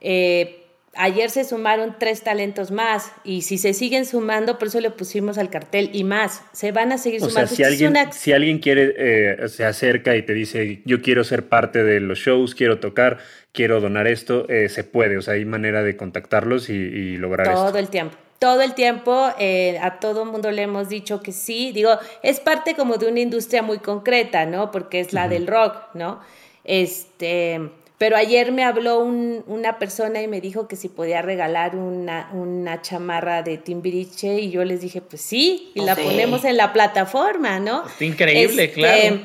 eh, Ayer se sumaron tres talentos más y si se siguen sumando, por eso le pusimos al cartel y más, se van a seguir sumando. si, alguien, si alguien quiere, eh, se acerca y te dice, yo quiero ser parte de los shows, quiero tocar, quiero donar esto, eh, se puede, o sea, hay manera de contactarlos y, lograr todo Todo el tiempo. Todo el tiempo, eh, a todo el mundo le hemos dicho que sí. Digo, es parte como de una industria muy concreta, ¿no? Porque es la del rock, ¿no? Este, pero ayer me habló una persona y me dijo que si podía regalar una, una chamarra de Timbiriche y yo les dije, pues sí, y la ponemos en la plataforma, ¿no? Está increíble, este, claro.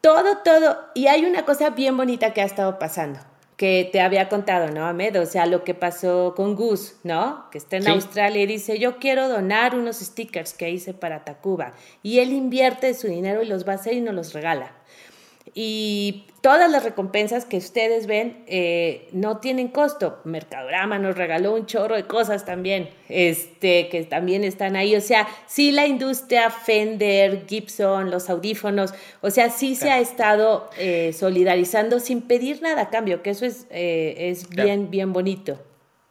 Todo, todo. Y hay una cosa bien bonita que ha estado pasando, que te había contado, ¿no, Ahmed? O sea, lo que pasó con Gus, ¿no? Que está en Australia y dice, yo quiero donar unos stickers que hice para Tacuba. Y él invierte su dinero y los va a hacer y nos los regala. Y todas las recompensas que ustedes ven eh, no tienen costo. Mercadorama nos regaló un chorro de cosas también, este, que también están ahí. O sea, sí la industria, Fender, Gibson, los audífonos, o sea, sí se ha estado eh, solidarizando sin pedir nada a cambio, que eso es, eh, es bien, bien bonito.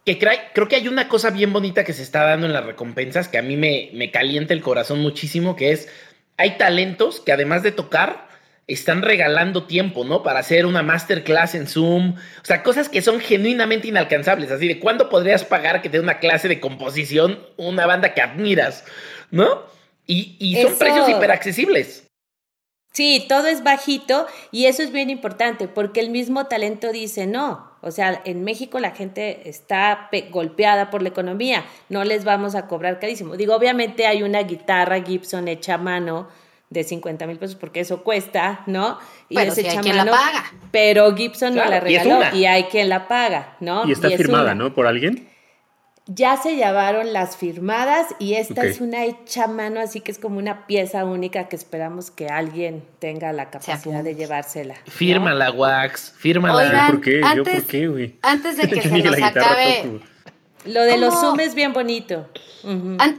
Que creo que hay una cosa bien bonita que se está dando en las recompensas que a mí me, me calienta el corazón muchísimo, que es, hay talentos que además de tocar, están regalando tiempo, ¿no? Para hacer una masterclass en Zoom. O sea, cosas que son genuinamente inalcanzables. Así de, ¿cuándo podrías pagar que te dé una clase de composición una banda que admiras, ¿no? Y, son precios hiperaccesibles. Sí, todo es bajito y eso es bien importante porque el mismo talento dice no. O sea, en México la gente está golpeada por la economía, no les vamos a cobrar carísimo. Digo, obviamente hay una guitarra Gibson hecha a mano, de 50 mil pesos porque eso cuesta, ¿no? Y pero si hay quien la paga. Pero Gibson no la regaló y, hay quien la paga, ¿no? Y está firmada, ¿no? ¿Por alguien? Ya se llevaron las firmadas y esta es una hecha mano, así que es como una pieza única que esperamos que alguien tenga la capacidad de llevársela. Fírmala, Wax, fírmala. ¿Por qué? ¿Yo por qué, güey? Antes de que se nos acabe... Lo de los Zoom es bien bonito.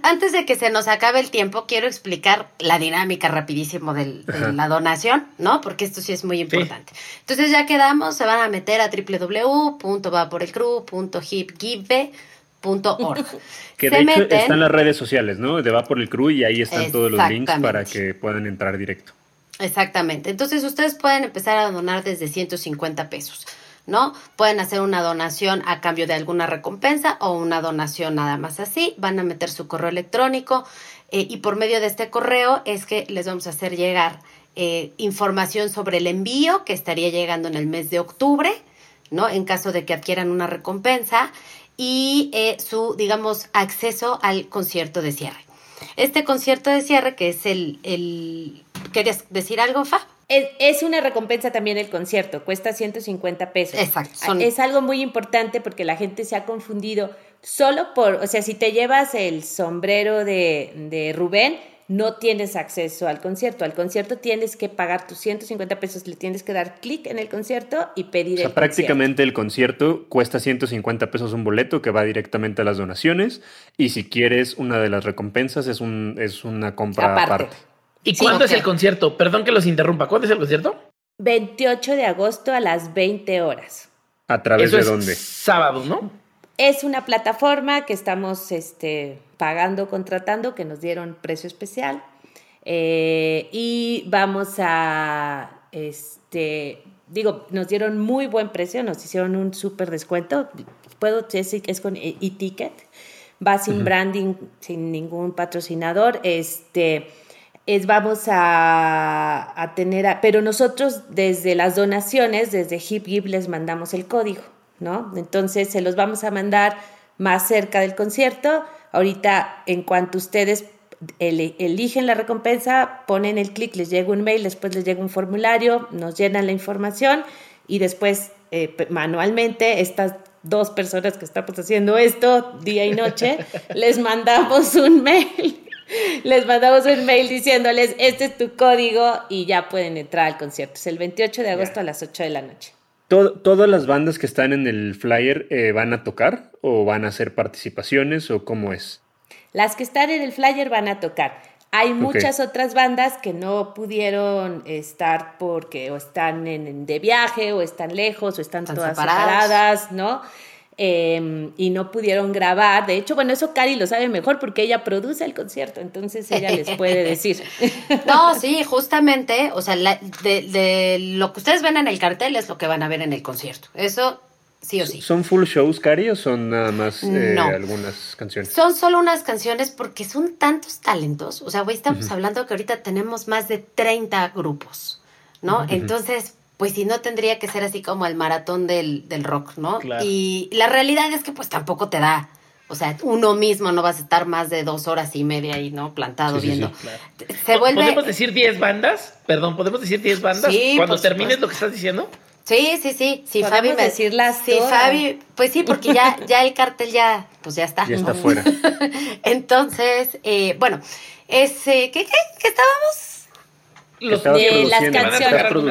antes de que se nos acabe el tiempo, quiero explicar la dinámica rapidísimo de la donación, ¿no? Porque esto sí es muy importante. Entonces ya quedamos, se van a meter a www.vaporelcrew.hipgive.org. que de hecho están las redes sociales, ¿no? De Va por el Crew y ahí están todos los links para que puedan entrar directo. Exactamente. Entonces ustedes pueden empezar a donar desde 150 pesos. ¿No? Pueden hacer una donación a cambio de alguna recompensa o una donación nada más así. Van a meter su correo electrónico eh, y por medio de este correo es que les vamos a hacer llegar eh, información sobre el envío que estaría llegando en el mes de octubre, ¿no? En caso de que adquieran una recompensa y eh, su, digamos, acceso al concierto de cierre. Este concierto de cierre, que es el, el... ¿Querías decir algo, Fa? Es, una recompensa también el concierto, cuesta 150 pesos. Exacto. Es algo muy importante porque la gente se ha confundido solo por, o sea, si te llevas el sombrero de, de Rubén, no tienes acceso al concierto. Al concierto tienes que pagar tus 150 pesos, le tienes que dar clic en el concierto y pedir o sea, prácticamente el concierto cuesta 150 pesos un boleto que va directamente a las donaciones y si quieres una de las recompensas es, un, es una compra aparte. ¿Y cuándo es el concierto? Perdón que los interrumpa. ¿Cuándo es el concierto? 28 de agosto a las 20 horas. ¿A través de dónde? Sábado, ¿no? Es una plataforma que estamos este, pagando, contratando, que nos dieron precio especial. Eh, y vamos a, este, digo, nos dieron muy buen precio, nos hicieron un súper descuento. Puedo decir que es con e-ticket. Va sin branding, sin ningún patrocinador. Este es vamos a, tener, pero nosotros desde las donaciones, desde HipGib les mandamos el código, ¿no? Entonces se los vamos a mandar más cerca del concierto. Ahorita, en cuanto ustedes eligen la recompensa, ponen el clic, les llega un mail, después les llega un formulario, nos llenan la información y después eh, manualmente estas dos personas que estamos haciendo esto día y noche, les mandamos un mail Les mandamos un mail diciéndoles, este es tu código y ya pueden entrar al concierto. Es el 28 de agosto a las 8 de la noche. ¿Todas las bandas que están en el flyer eh, van a tocar o van a hacer participaciones o cómo es? Las que están en el flyer van a tocar. Hay muchas otras bandas que no pudieron estar porque o están en, de viaje o están lejos o están, todas separadas, ¿no? Em, y no pudieron grabar. De hecho, bueno, eso Cari lo sabe mejor porque ella produce el concierto, entonces ella les puede decir. No, sí, justamente, o sea, de, lo que ustedes ven en el cartel es lo que van a ver en el concierto. Eso sí o sí. ¿Son full shows, Cari, o son nada más eh, algunas canciones? Son solo unas canciones porque son tantos talentos. O sea, güey, estamos hablando que ahorita tenemos más de 30 grupos, ¿no? Entonces, pues si no tendría que ser así como el maratón del, rock, ¿no? Y la realidad es que pues tampoco te da. O sea, uno mismo no vas a estar más de dos horas y media ahí, ¿no? Plantado viendo. Se vuelve... ¿Podemos decir diez bandas? Perdón, ¿podemos decir diez bandas? Cuando termines lo que estás diciendo. Sí, sí, sí. Si Fabi me decirlas Sí, Fabi, pues sí, porque ya, ya el cartel ya, pues ya está. Ya está fuera. Entonces, eh, bueno, ese, ¿qué, qué, qué estábamos? Las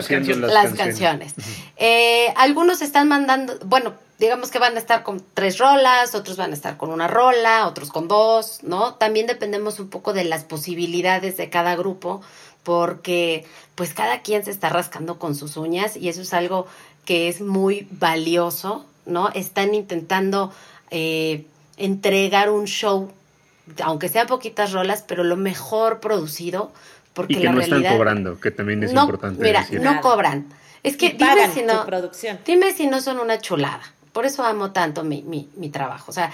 canciones. Las, canciones. Eh, algunos están mandando, bueno, digamos que van a estar con tres rolas, otros van a estar con una rola, otros con dos, ¿no? También dependemos un poco de las posibilidades de cada grupo, porque pues cada quien se está rascando con sus uñas y eso es algo que es muy valioso, ¿no? Están intentando eh, entregar un show, aunque sean poquitas rolas, pero lo mejor producido porque y que no están cobrando, que también es importante mira, no cobran. Es que dime si no, producción. dime si no son una chulada. Por eso amo tanto mi, mi, mi trabajo. O sea,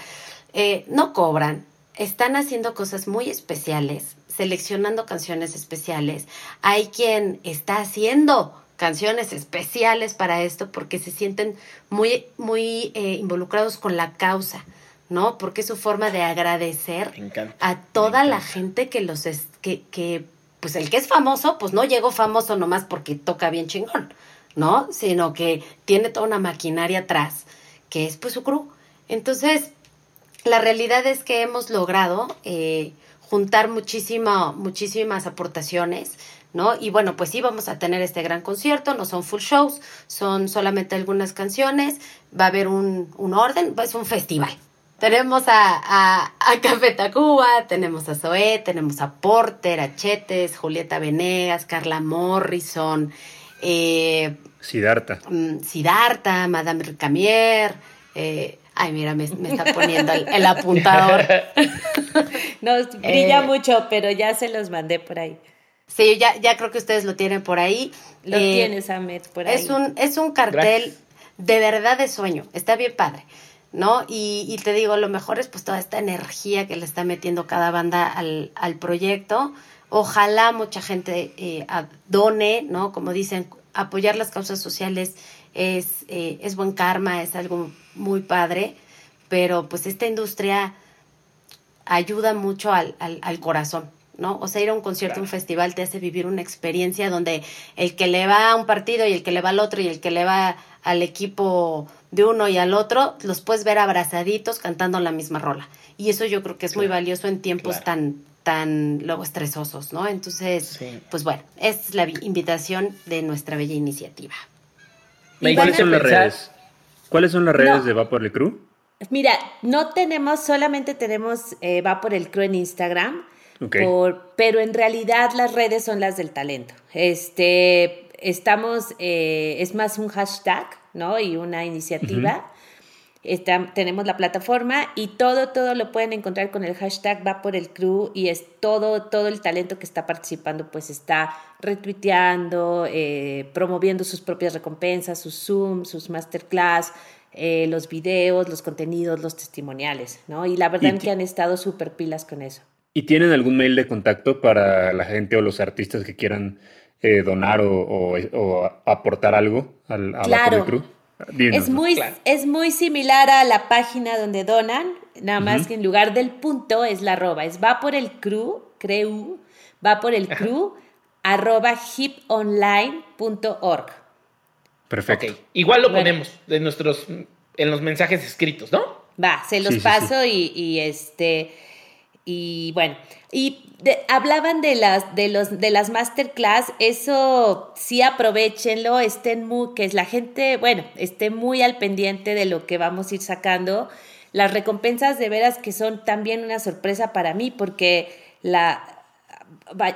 eh, no cobran, están haciendo cosas muy especiales, seleccionando canciones especiales. Hay quien está haciendo canciones especiales para esto porque se sienten muy, muy eh, involucrados con la causa, ¿no? Porque es su forma de agradecer a toda la gente que los que, que pues el que es famoso, pues no llegó famoso nomás porque toca bien chingón, ¿no? Sino que tiene toda una maquinaria atrás, que es pues su crew. Entonces, la realidad es que hemos logrado eh, juntar muchísima, muchísimas aportaciones, ¿no? Y bueno, pues sí, vamos a tener este gran concierto, no son full shows, son solamente algunas canciones, va a haber un, un orden, es un festival, tenemos a, a, a Café Tacuba, tenemos a Zoé, tenemos a Porter, a Chetes, Julieta Venegas, Carla Morrison, eh, Sidarta. Mm, Sidarta, Madame Ricamier. Eh, ay, mira, me, está poniendo el, apuntador. Nos brilla eh, mucho, pero ya se los mandé por ahí. Sí, ya, ya creo que ustedes lo tienen por ahí. Lo tienes, Ahmed, por ahí. Es un, es un cartel de verdad de sueño. Está bien padre. ¿No? Y, y, te digo, lo mejor es pues toda esta energía que le está metiendo cada banda al, al proyecto. Ojalá mucha gente eh, done, ¿no? Como dicen, apoyar las causas sociales es, eh, es buen karma, es algo muy padre, pero pues esta industria ayuda mucho al, al, al corazón, ¿no? O sea, ir a un concierto, un festival te hace vivir una experiencia donde el que le va a un partido y el que le va al otro y el que le va al equipo de uno y al otro, los puedes ver abrazaditos cantando la misma rola. Y eso yo creo que es muy valioso en tiempos tan tan luego estresosos, ¿no? Entonces, pues bueno, es la invitación de nuestra bella iniciativa. ¿Cuáles son las redes? ¿Cuáles son las redes de Va por el Crew? Mira, no tenemos, solamente tenemos eh, Va por el Crew en Instagram, pero en realidad las redes son las del talento. Este, estamos, eh, es más un hashtag, ¿no? Y una iniciativa. tenemos la plataforma y todo, todo lo pueden encontrar con el hashtag va por el crew y es todo, todo el talento que está participando, pues está retuiteando, eh, promoviendo sus propias recompensas, sus Zoom, sus masterclass, eh, los videos, los contenidos, los testimoniales, ¿no? Y la verdad es que han estado súper pilas con eso. ¿Y tienen algún mail de contacto para la gente o los artistas que quieran eh, donar o, aportar algo al, a claro. Crew? es muy, es muy similar a la página donde donan, nada más que en lugar del punto es la arroba, es va por el crew, creu, va por el crew, arroba hiponline.org. Perfecto. Igual lo ponemos en nuestros, en los mensajes escritos, ¿no? Va, se los paso Y, y este Y bueno, y hablaban de las, de, los, de las masterclass, eso sí aprovechenlo, estén muy, que la gente, bueno, esté muy al pendiente de lo que vamos a ir sacando. Las recompensas de veras que son también una sorpresa para mí, porque la,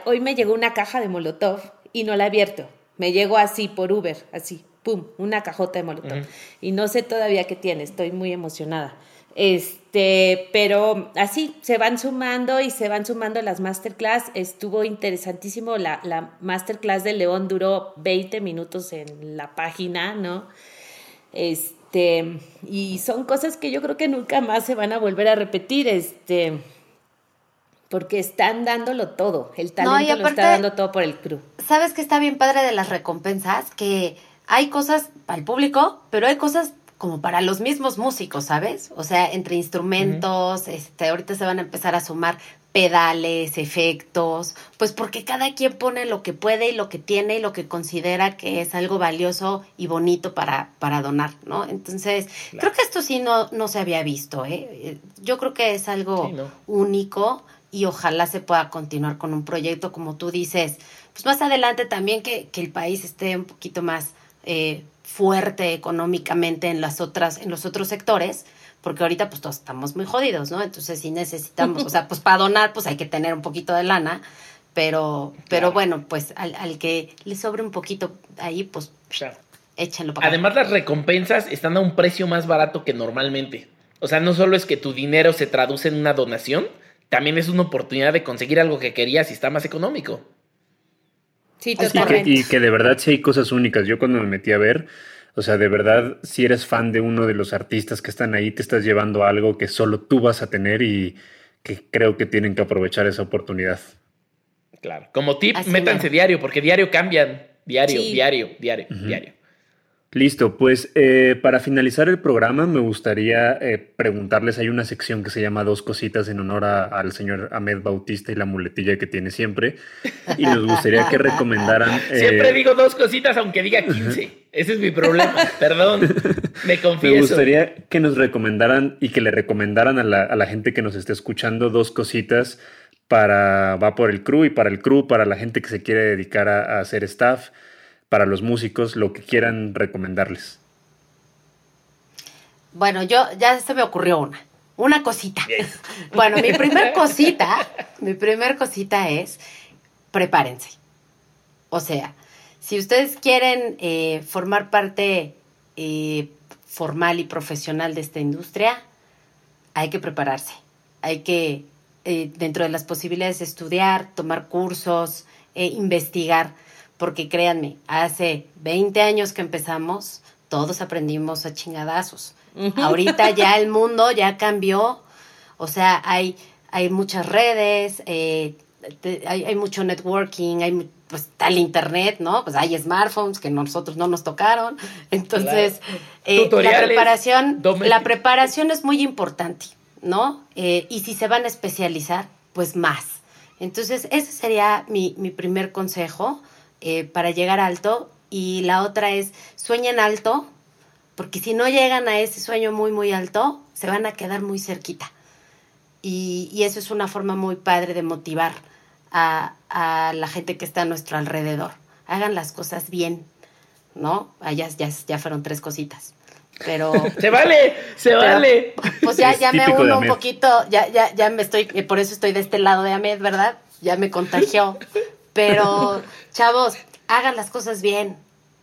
hoy me llegó una caja de Molotov y no la he abierto. Me llegó así por Uber, así, pum, una cajota de Molotov. Y no sé todavía qué tiene, estoy muy emocionada. Este, pero así se van sumando y se van sumando las masterclass. Estuvo interesantísimo. La, la masterclass de León duró 20 minutos en la página, ¿no? Este, y son cosas que yo creo que nunca más se van a volver a repetir. Este, porque están dándolo todo. El talento lo está dando todo por el crew. ¿Sabes que está bien padre de las recompensas? Que hay cosas para el público, pero hay cosas como para los mismos músicos, ¿sabes? O sea, entre instrumentos, este, ahorita se van a empezar a sumar pedales, efectos, pues porque cada quien pone lo que puede y lo que tiene y lo que considera que es algo valioso y bonito para, para donar, ¿no? Entonces, creo que esto sí no, no se había visto, ¿eh? Yo creo que es algo único y ojalá se pueda continuar con un proyecto, como tú dices, pues más adelante también que, que el país esté un poquito más eh, fuerte económicamente en las otras, en los otros sectores, porque ahorita pues todos estamos muy jodidos, ¿no? Entonces si necesitamos, o sea, pues para donar pues hay que tener un poquito de lana, pero, pero bueno, pues al, al, que le sobre un poquito ahí, pues échenlo para Además las recompensas están a un precio más barato que normalmente. O sea, no solo es que tu dinero se traduce en una donación, también es una oportunidad de conseguir algo que querías y está más económico. Sí, totalmente. Y que, de verdad sí hay cosas únicas. Yo cuando me metí a ver, o sea, de verdad, si eres fan de uno de los artistas que están ahí, te estás llevando algo que solo tú vas a tener y que creo que tienen que aprovechar esa oportunidad. Claro. Como tip, métanse diario, porque diario cambian. Diario, diario, diario, diario. Listo, pues eh, para finalizar el programa me gustaría eh, preguntarles, hay una sección que se llama Dos Cositas en honor al señor Ahmed Bautista y la muletilla que tiene siempre, y nos gustaría que recomendaran... siempre eh, digo dos cositas aunque diga 15, ese es mi problema, perdón, me confieso. Me gustaría que nos recomendaran y que le recomendaran a la, a la gente que nos esté escuchando dos cositas para Va por el Crew y para el Crew, para la gente que se quiere dedicar a, a hacer staff para los músicos, lo que quieran recomendarles. Bueno, yo ya se me ocurrió una, una cosita. bueno, mi primer cosita, mi primer cosita es prepárense. O sea, si ustedes quieren eh, formar parte eh, formal y profesional de esta industria, hay que prepararse. Hay que, eh, dentro de las posibilidades, estudiar, tomar cursos, investigar porque créanme, hace 20 años que empezamos, todos aprendimos a chingadazos. Ahorita ya el mundo ya cambió, o sea, hay, hay muchas redes, eh, hay, mucho networking, hay pues está el internet, ¿no? Pues hay smartphones que nosotros no nos tocaron. Entonces, eh, la preparación, la preparación es muy importante, ¿no? Eh, y si se van a especializar, pues más. Entonces, ese sería mi, mi primer consejo. Eh, para llegar alto y la otra es sueñen alto, porque si no llegan a ese sueño muy, muy alto, se van a quedar muy cerquita. Y, y eso es una forma muy padre de motivar a, a, la gente que está a nuestro alrededor. Hagan las cosas bien, ¿no? Ah, ya, ya, ya fueron tres cositas. Pero. ¡Se vale! ¡Se vale! Pues ya, ya me uno un poquito, ya, ya, ya me estoy, por eso estoy de este lado de Ahmed, ¿verdad? Ya me contagió. Pero, chavos, hagan las cosas bien.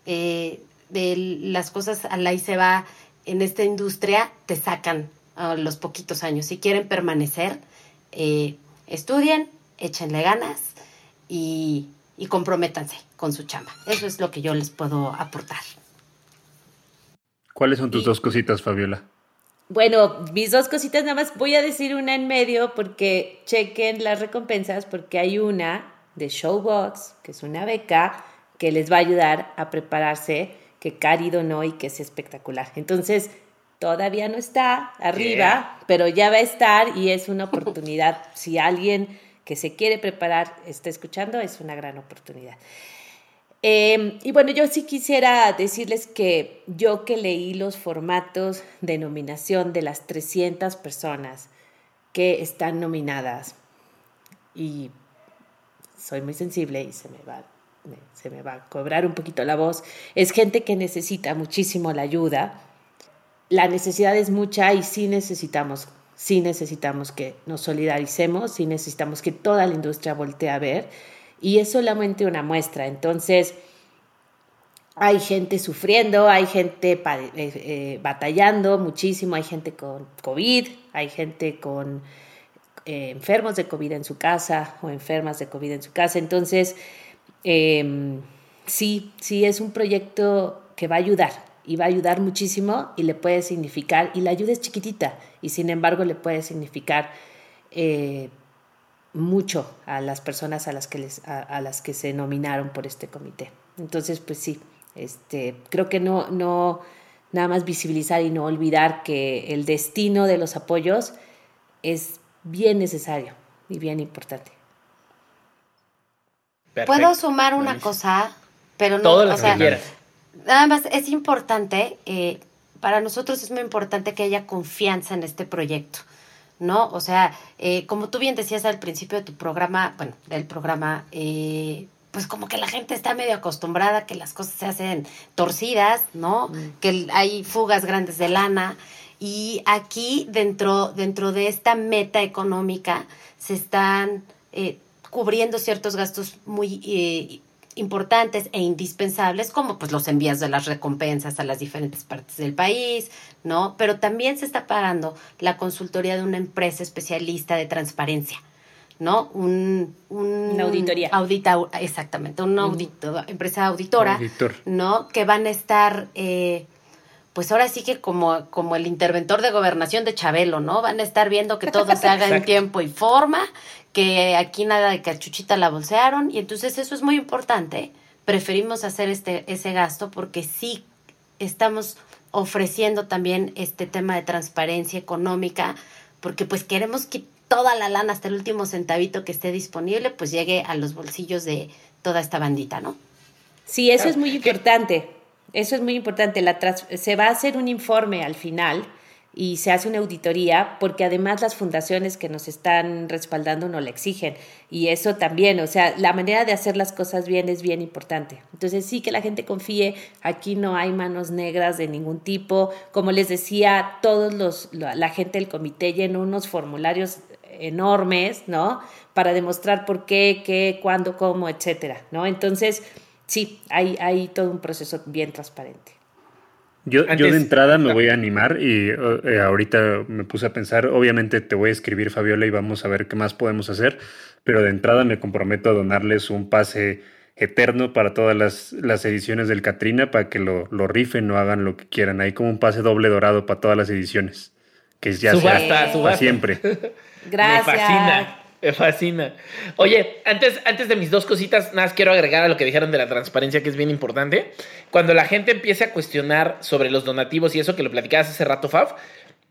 Eh, de las cosas a la y se va en esta industria, te sacan a los poquitos años. Si quieren permanecer, eh, estudien, échenle ganas y, y comprométanse con su chamba. Eso es lo que yo les puedo aportar. ¿Cuáles son tus dos cositas, Fabiola? Bueno, mis dos cositas nada más voy a decir una en medio porque chequen las recompensas porque hay una de Showbox, que es una beca que les va a ayudar a prepararse, que Cari donó y que es espectacular. Entonces, todavía no está arriba, pero ya va a estar y es una oportunidad. si alguien que se quiere preparar está escuchando, es una gran oportunidad. Em, y bueno, yo sí quisiera decirles que yo que leí los formatos de nominación de las 300 personas que están nominadas, y soy muy sensible y se me va se me va a cobrar un poquito la voz, es gente que necesita muchísimo la ayuda. La necesidad es mucha y sí necesitamos, sí necesitamos que nos solidaricemos, sí necesitamos que toda la industria voltee a ver y es solamente una muestra. Entonces, hay gente sufriendo, hay gente eh, eh, batallando muchísimo, hay gente con COVID, hay gente con eh, enfermos de COVID en su casa o enfermas de COVID en su casa. Entonces, Em, sí, sí es un proyecto que va a ayudar y va a ayudar muchísimo y le puede significar, y la ayuda es chiquitita y sin embargo le puede significar eh, mucho a las personas a las, que les, a, las que se nominaron por este comité. Entonces, pues sí, este, creo que no, no, nada más visibilizar y no olvidar que el destino de los apoyos es bien necesario y bien importante. Puedo sumar una cosa, pero no. Todo lo que Nada más es importante, eh, para nosotros es muy importante que haya confianza en este proyecto, ¿no? O sea, eh, como tú bien decías al principio de tu programa, bueno, del programa, eh, pues como que la gente está medio acostumbrada que las cosas se hacen torcidas, ¿no? Mm. Que hay fugas grandes de lana. Y aquí, dentro, dentro de esta meta económica, se están cubriendo ciertos gastos muy eh, importantes e indispensables, como pues los envíos de las recompensas a las diferentes partes del país, ¿no? Pero también se está pagando la consultoría de una empresa especialista de transparencia, ¿no? Un, una auditoría. Audita, exactamente, una audito, empresa auditora, ¿no? Que van a estar... Eh, pues ahora sí que como, como el interventor de gobernación de Chabelo, ¿no? Van a estar viendo que todo se haga en tiempo y forma, que aquí nada de cachuchita la bolsearon, y entonces eso es muy importante. Preferimos hacer este, ese gasto porque sí estamos ofreciendo también este tema de transparencia económica, porque pues queremos que toda la lana hasta el último centavito que esté disponible, pues llegue a los bolsillos de toda esta bandita, ¿no? Sí, eso es muy importante. Eso es muy importante. La se va a hacer un informe al final y se hace una auditoría porque además las fundaciones que nos están respaldando no la exigen. Y eso también, o sea, la manera de hacer las cosas bien es bien importante. Entonces sí que la gente confíe, aquí no hay manos negras de ningún tipo. Como les decía, todos los, la gente del comité llenó unos formularios enormes, ¿no? Para demostrar por qué, qué, cuándo, cómo, etcétera, ¿no? Entonces, sí, hay, hay todo un proceso bien transparente. Yo, yo de entrada me voy a animar y eh, ahorita me puse a pensar, obviamente te voy a escribir Fabiola y vamos a ver qué más podemos hacer, pero de entrada me comprometo a donarles un pase eterno para todas las, las ediciones del Katrina para que lo, lo, rifen o hagan lo que quieran. Hay como un pase doble dorado para todas las ediciones, que ya subasta, para siempre. Gracias. Me fascina. Me fascina. Oye, antes, antes de mis dos cositas, nada más quiero agregar a lo que dijeron de la transparencia, que es bien importante. Cuando la gente empiece a cuestionar sobre los donativos y eso que lo platicabas hace rato, Fab,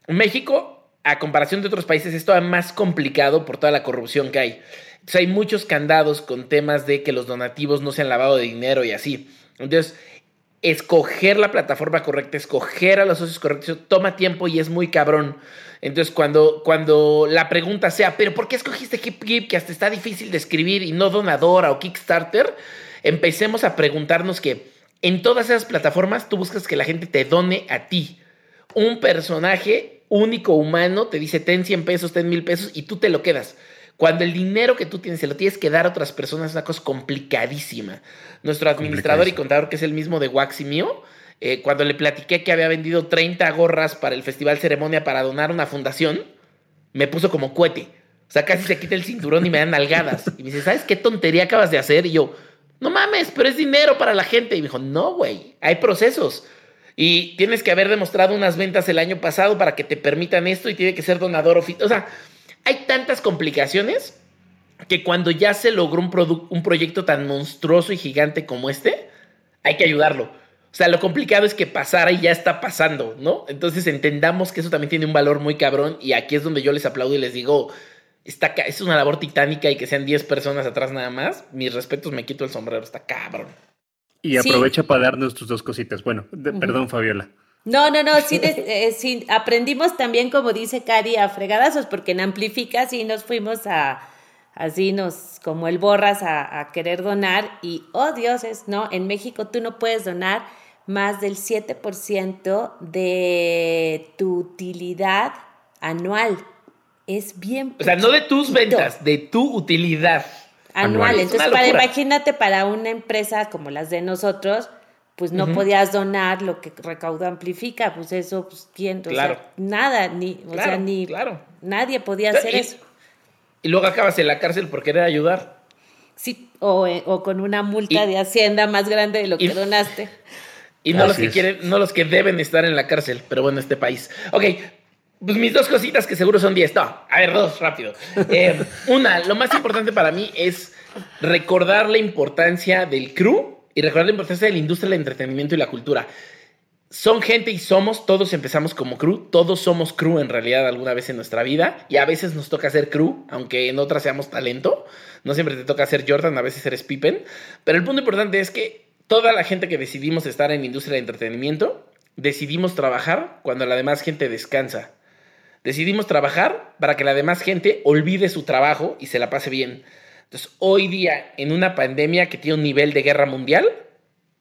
México, a comparación de otros países, es todavía más complicado por toda la corrupción que hay. Entonces, hay muchos candados con temas de que los donativos no se han lavado de dinero y así. Entonces, escoger la plataforma correcta, escoger a los socios correctos, toma tiempo y es muy cabrón. Entonces, cuando, cuando la pregunta sea, ¿pero por qué escogiste Hip Hip que hasta está difícil de escribir y no Donadora o Kickstarter? Empecemos a preguntarnos que en todas esas plataformas tú buscas que la gente te done a ti. Un personaje único humano te dice, ten 100 pesos, ten mil pesos y tú te lo quedas. Cuando el dinero que tú tienes se lo tienes que dar a otras personas es una cosa complicadísima. Nuestro administrador y contador, que es el mismo de Wax y mío, eh, cuando le platiqué que había vendido 30 gorras para el Festival Ceremonia para donar una fundación, me puso como cohete. O sea, casi se quita el cinturón y me dan nalgadas. Y me dice, ¿sabes qué tontería acabas de hacer? Y yo, no mames, pero es dinero para la gente. Y me dijo, no, güey, hay procesos. Y tienes que haber demostrado unas ventas el año pasado para que te permitan esto y tiene que ser donador oficial. O sea, hay tantas complicaciones que cuando ya se logró un, un proyecto tan monstruoso y gigante como este, hay que ayudarlo. O sea, lo complicado es que pasara y ya está pasando, ¿no? Entonces entendamos que eso también tiene un valor muy cabrón y aquí es donde yo les aplaudo y les digo, está, es una labor titánica y que sean 10 personas atrás nada más. Mis respetos, me quito el sombrero, está cabrón. Y aprovecha para darnos tus dos cositas. Bueno, perdón, Fabiola. No, no, no, eh, sí, aprendimos también, como dice Cari, a fregadazos, porque en Amplifica sí nos fuimos a, así nos, como el borras a, querer donar y, oh dioses, no, en México tú no puedes donar más del 7% de tu utilidad anual. Es bien. O sea, no de tus ventas, de tu utilidad. Anual. Entonces, para, imagínate para una empresa como las de nosotros, pues no podías donar lo que recaudo amplifica, pues eso, pues quién, claro. nada, ni, o sea, ni claro. nadie podía hacer eso. Y luego acabas en la cárcel por querer ayudar. Sí, o, eh, con una multa de Hacienda más grande de lo que donaste. Y no los que quieren, no los que deben estar en la cárcel, pero bueno, este país. Ok, pues mis dos cositas que seguro son 10. No, a ver, dos, rápido. Eh, una, lo más importante para mí es recordar la importancia del crew y recordar la importancia de la industria del entretenimiento y la cultura son gente y somos, todos empezamos como crew, todos somos crew en realidad alguna vez en nuestra vida y a veces nos toca ser crew, aunque en otras seamos talento, no siempre te toca ser Jordan, a veces eres Pippen, pero el punto importante es que toda la gente que decidimos estar en la industria de entretenimiento, decidimos trabajar cuando la demás gente descansa. Decidimos trabajar para que la demás gente olvide su trabajo y se la pase bien. Entonces, hoy día, en una pandemia que tiene un nivel de guerra mundial,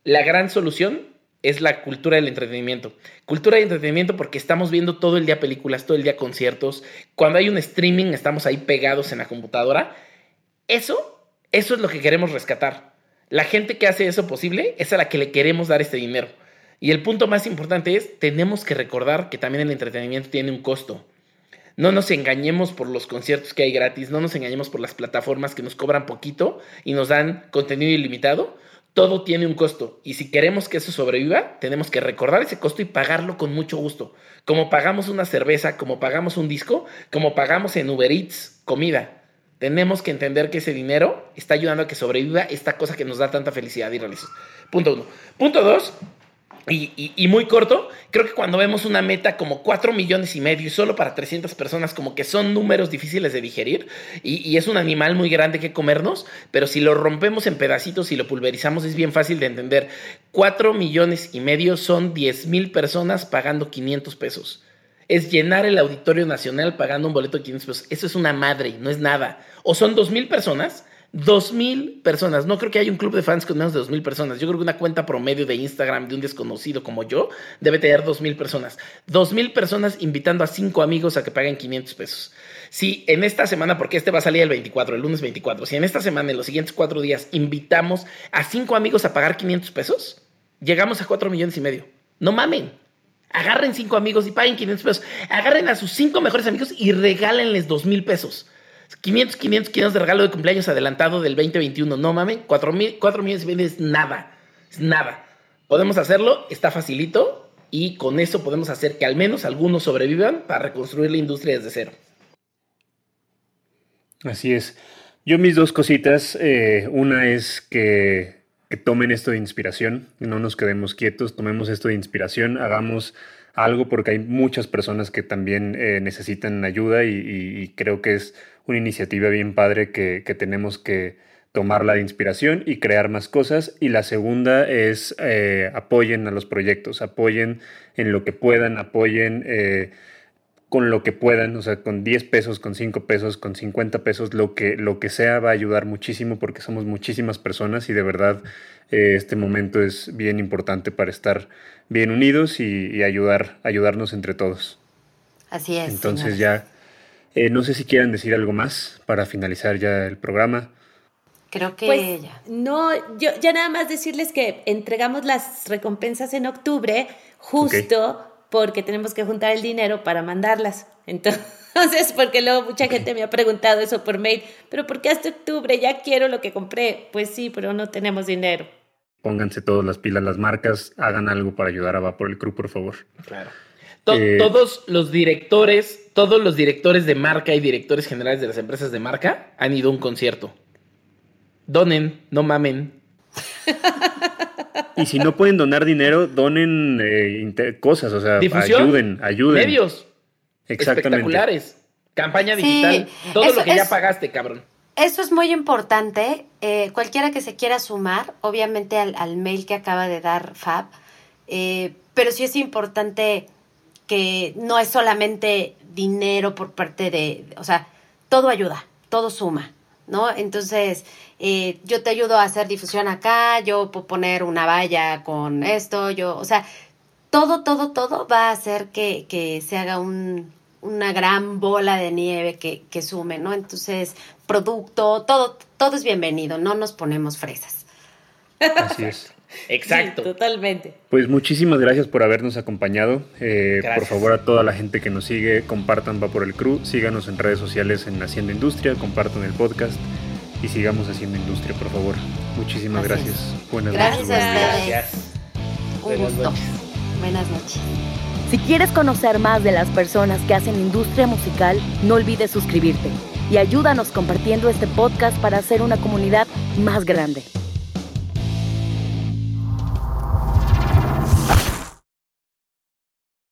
la gran solución es la cultura del entretenimiento. Cultura de entretenimiento porque estamos viendo todo el día películas, todo el día conciertos. Cuando hay un streaming estamos ahí pegados en la computadora. Eso, eso es lo que queremos rescatar. La gente que hace eso posible es a la que le queremos dar este dinero. Y el punto más importante es, tenemos que recordar que también el entretenimiento tiene un costo. No nos engañemos por los conciertos que hay gratis, no nos engañemos por las plataformas que nos cobran poquito y nos dan contenido ilimitado todo tiene un costo y si queremos que eso sobreviva, tenemos que recordar ese costo y pagarlo con mucho gusto. Como pagamos una cerveza, como pagamos un disco, como pagamos en Uber Eats comida. Tenemos que entender que ese dinero está ayudando a que sobreviva esta cosa que nos da tanta felicidad y realizos. Punto uno. Punto dos, y, muy corto, creo que cuando vemos una meta como 4 millones y medio y solo para 300 personas, como que son números difíciles de digerir y, es un animal muy grande que comernos, pero si lo rompemos en pedacitos y lo pulverizamos es bien fácil de entender. 4 millones y medio son 10 mil personas pagando 500 pesos. Es llenar el Auditorio Nacional pagando un boleto de 500 pesos. Eso es una madre, no es nada. O son 2 mil personas Dos mil personas. No creo que haya un club de fans con menos de dos mil personas. Yo creo que una cuenta promedio de Instagram de un desconocido como yo debe tener dos mil personas. Dos mil personas invitando a cinco amigos a que paguen 500 pesos. Si en esta semana, porque este va a salir el 24, el lunes 24, si en esta semana, en los siguientes cuatro días, invitamos a cinco amigos a pagar 500 pesos, llegamos a cuatro millones y medio. No mamen. Agarren cinco amigos y paguen 500 pesos. Agarren a sus cinco mejores amigos y regálenles dos mil pesos. 500, 500, 500 de regalo de cumpleaños adelantado del 2021. No mames, 4, mil, 4 millones y es nada. Es nada. Podemos hacerlo, está facilito y con eso podemos hacer que al menos algunos sobrevivan para reconstruir la industria desde cero. Así es. Yo mis dos cositas, eh, una es que, tomen esto de inspiración, no nos quedemos quietos, tomemos esto de inspiración, hagamos algo porque hay muchas personas que también eh, necesitan ayuda y, creo que es una iniciativa bien padre que, tenemos que tomarla de inspiración y crear más cosas. Y la segunda es eh, apoyen a los proyectos, apoyen en lo que puedan, apoyen eh, con lo que puedan, o sea, con 10 pesos, con 5 pesos, con 50 pesos, lo que, lo que sea va a ayudar muchísimo porque somos muchísimas personas y de verdad eh, este momento es bien importante para estar bien unidos y, ayudar, ayudarnos entre todos. Así es. Entonces ya eh, no sé si quieran decir algo más para finalizar ya el programa. Creo que pues, No, yo ya nada más decirles que entregamos las recompensas en octubre, justo porque tenemos que juntar el dinero para mandarlas. Entonces, porque luego mucha gente me ha preguntado eso por mail, pero ¿por qué hasta octubre? Ya quiero lo que compré. Pues sí, pero no tenemos dinero. Pónganse todas las pilas, las marcas, hagan algo para ayudar a Vapor el Crew, por favor. Claro. Eh, todos los directores, todos los directores de marca y directores generales de las empresas de marca han ido a un concierto. Donen, no mamen. Y si no pueden donar dinero, donen eh, cosas, o sea, ayuden, ayuden. Medios. Exactamente. Espectaculares. Campaña digital. todo lo que ya pagaste, cabrón. Eso es muy importante. Eh, cualquiera que se quiera sumar, obviamente al, mail que acaba de dar Fab, pero sí es importante que no es solamente dinero por parte de, o sea, todo ayuda, todo suma. ¿No? Entonces, eh, yo te ayudo a hacer difusión acá, yo puedo poner una valla con esto, yo, o sea, todo, todo, todo va a hacer que, que se haga un, una gran bola de nieve que, que sume, ¿no? Entonces, producto, todo, todo es bienvenido, no nos ponemos fresas. Así es. Exacto. totalmente. Pues muchísimas gracias por habernos acompañado. Eh, por favor, a toda la gente que nos sigue, compartan Va por el Crew, síganos en redes sociales en Haciendo Industria, compartan el podcast y sigamos haciendo industria, por favor. Muchísimas gracias. Buenas noches. Gracias. Un gusto. Buenas noches. Si quieres conocer más de las personas que hacen industria musical, no olvides suscribirte y ayúdanos compartiendo este podcast para hacer una comunidad más grande.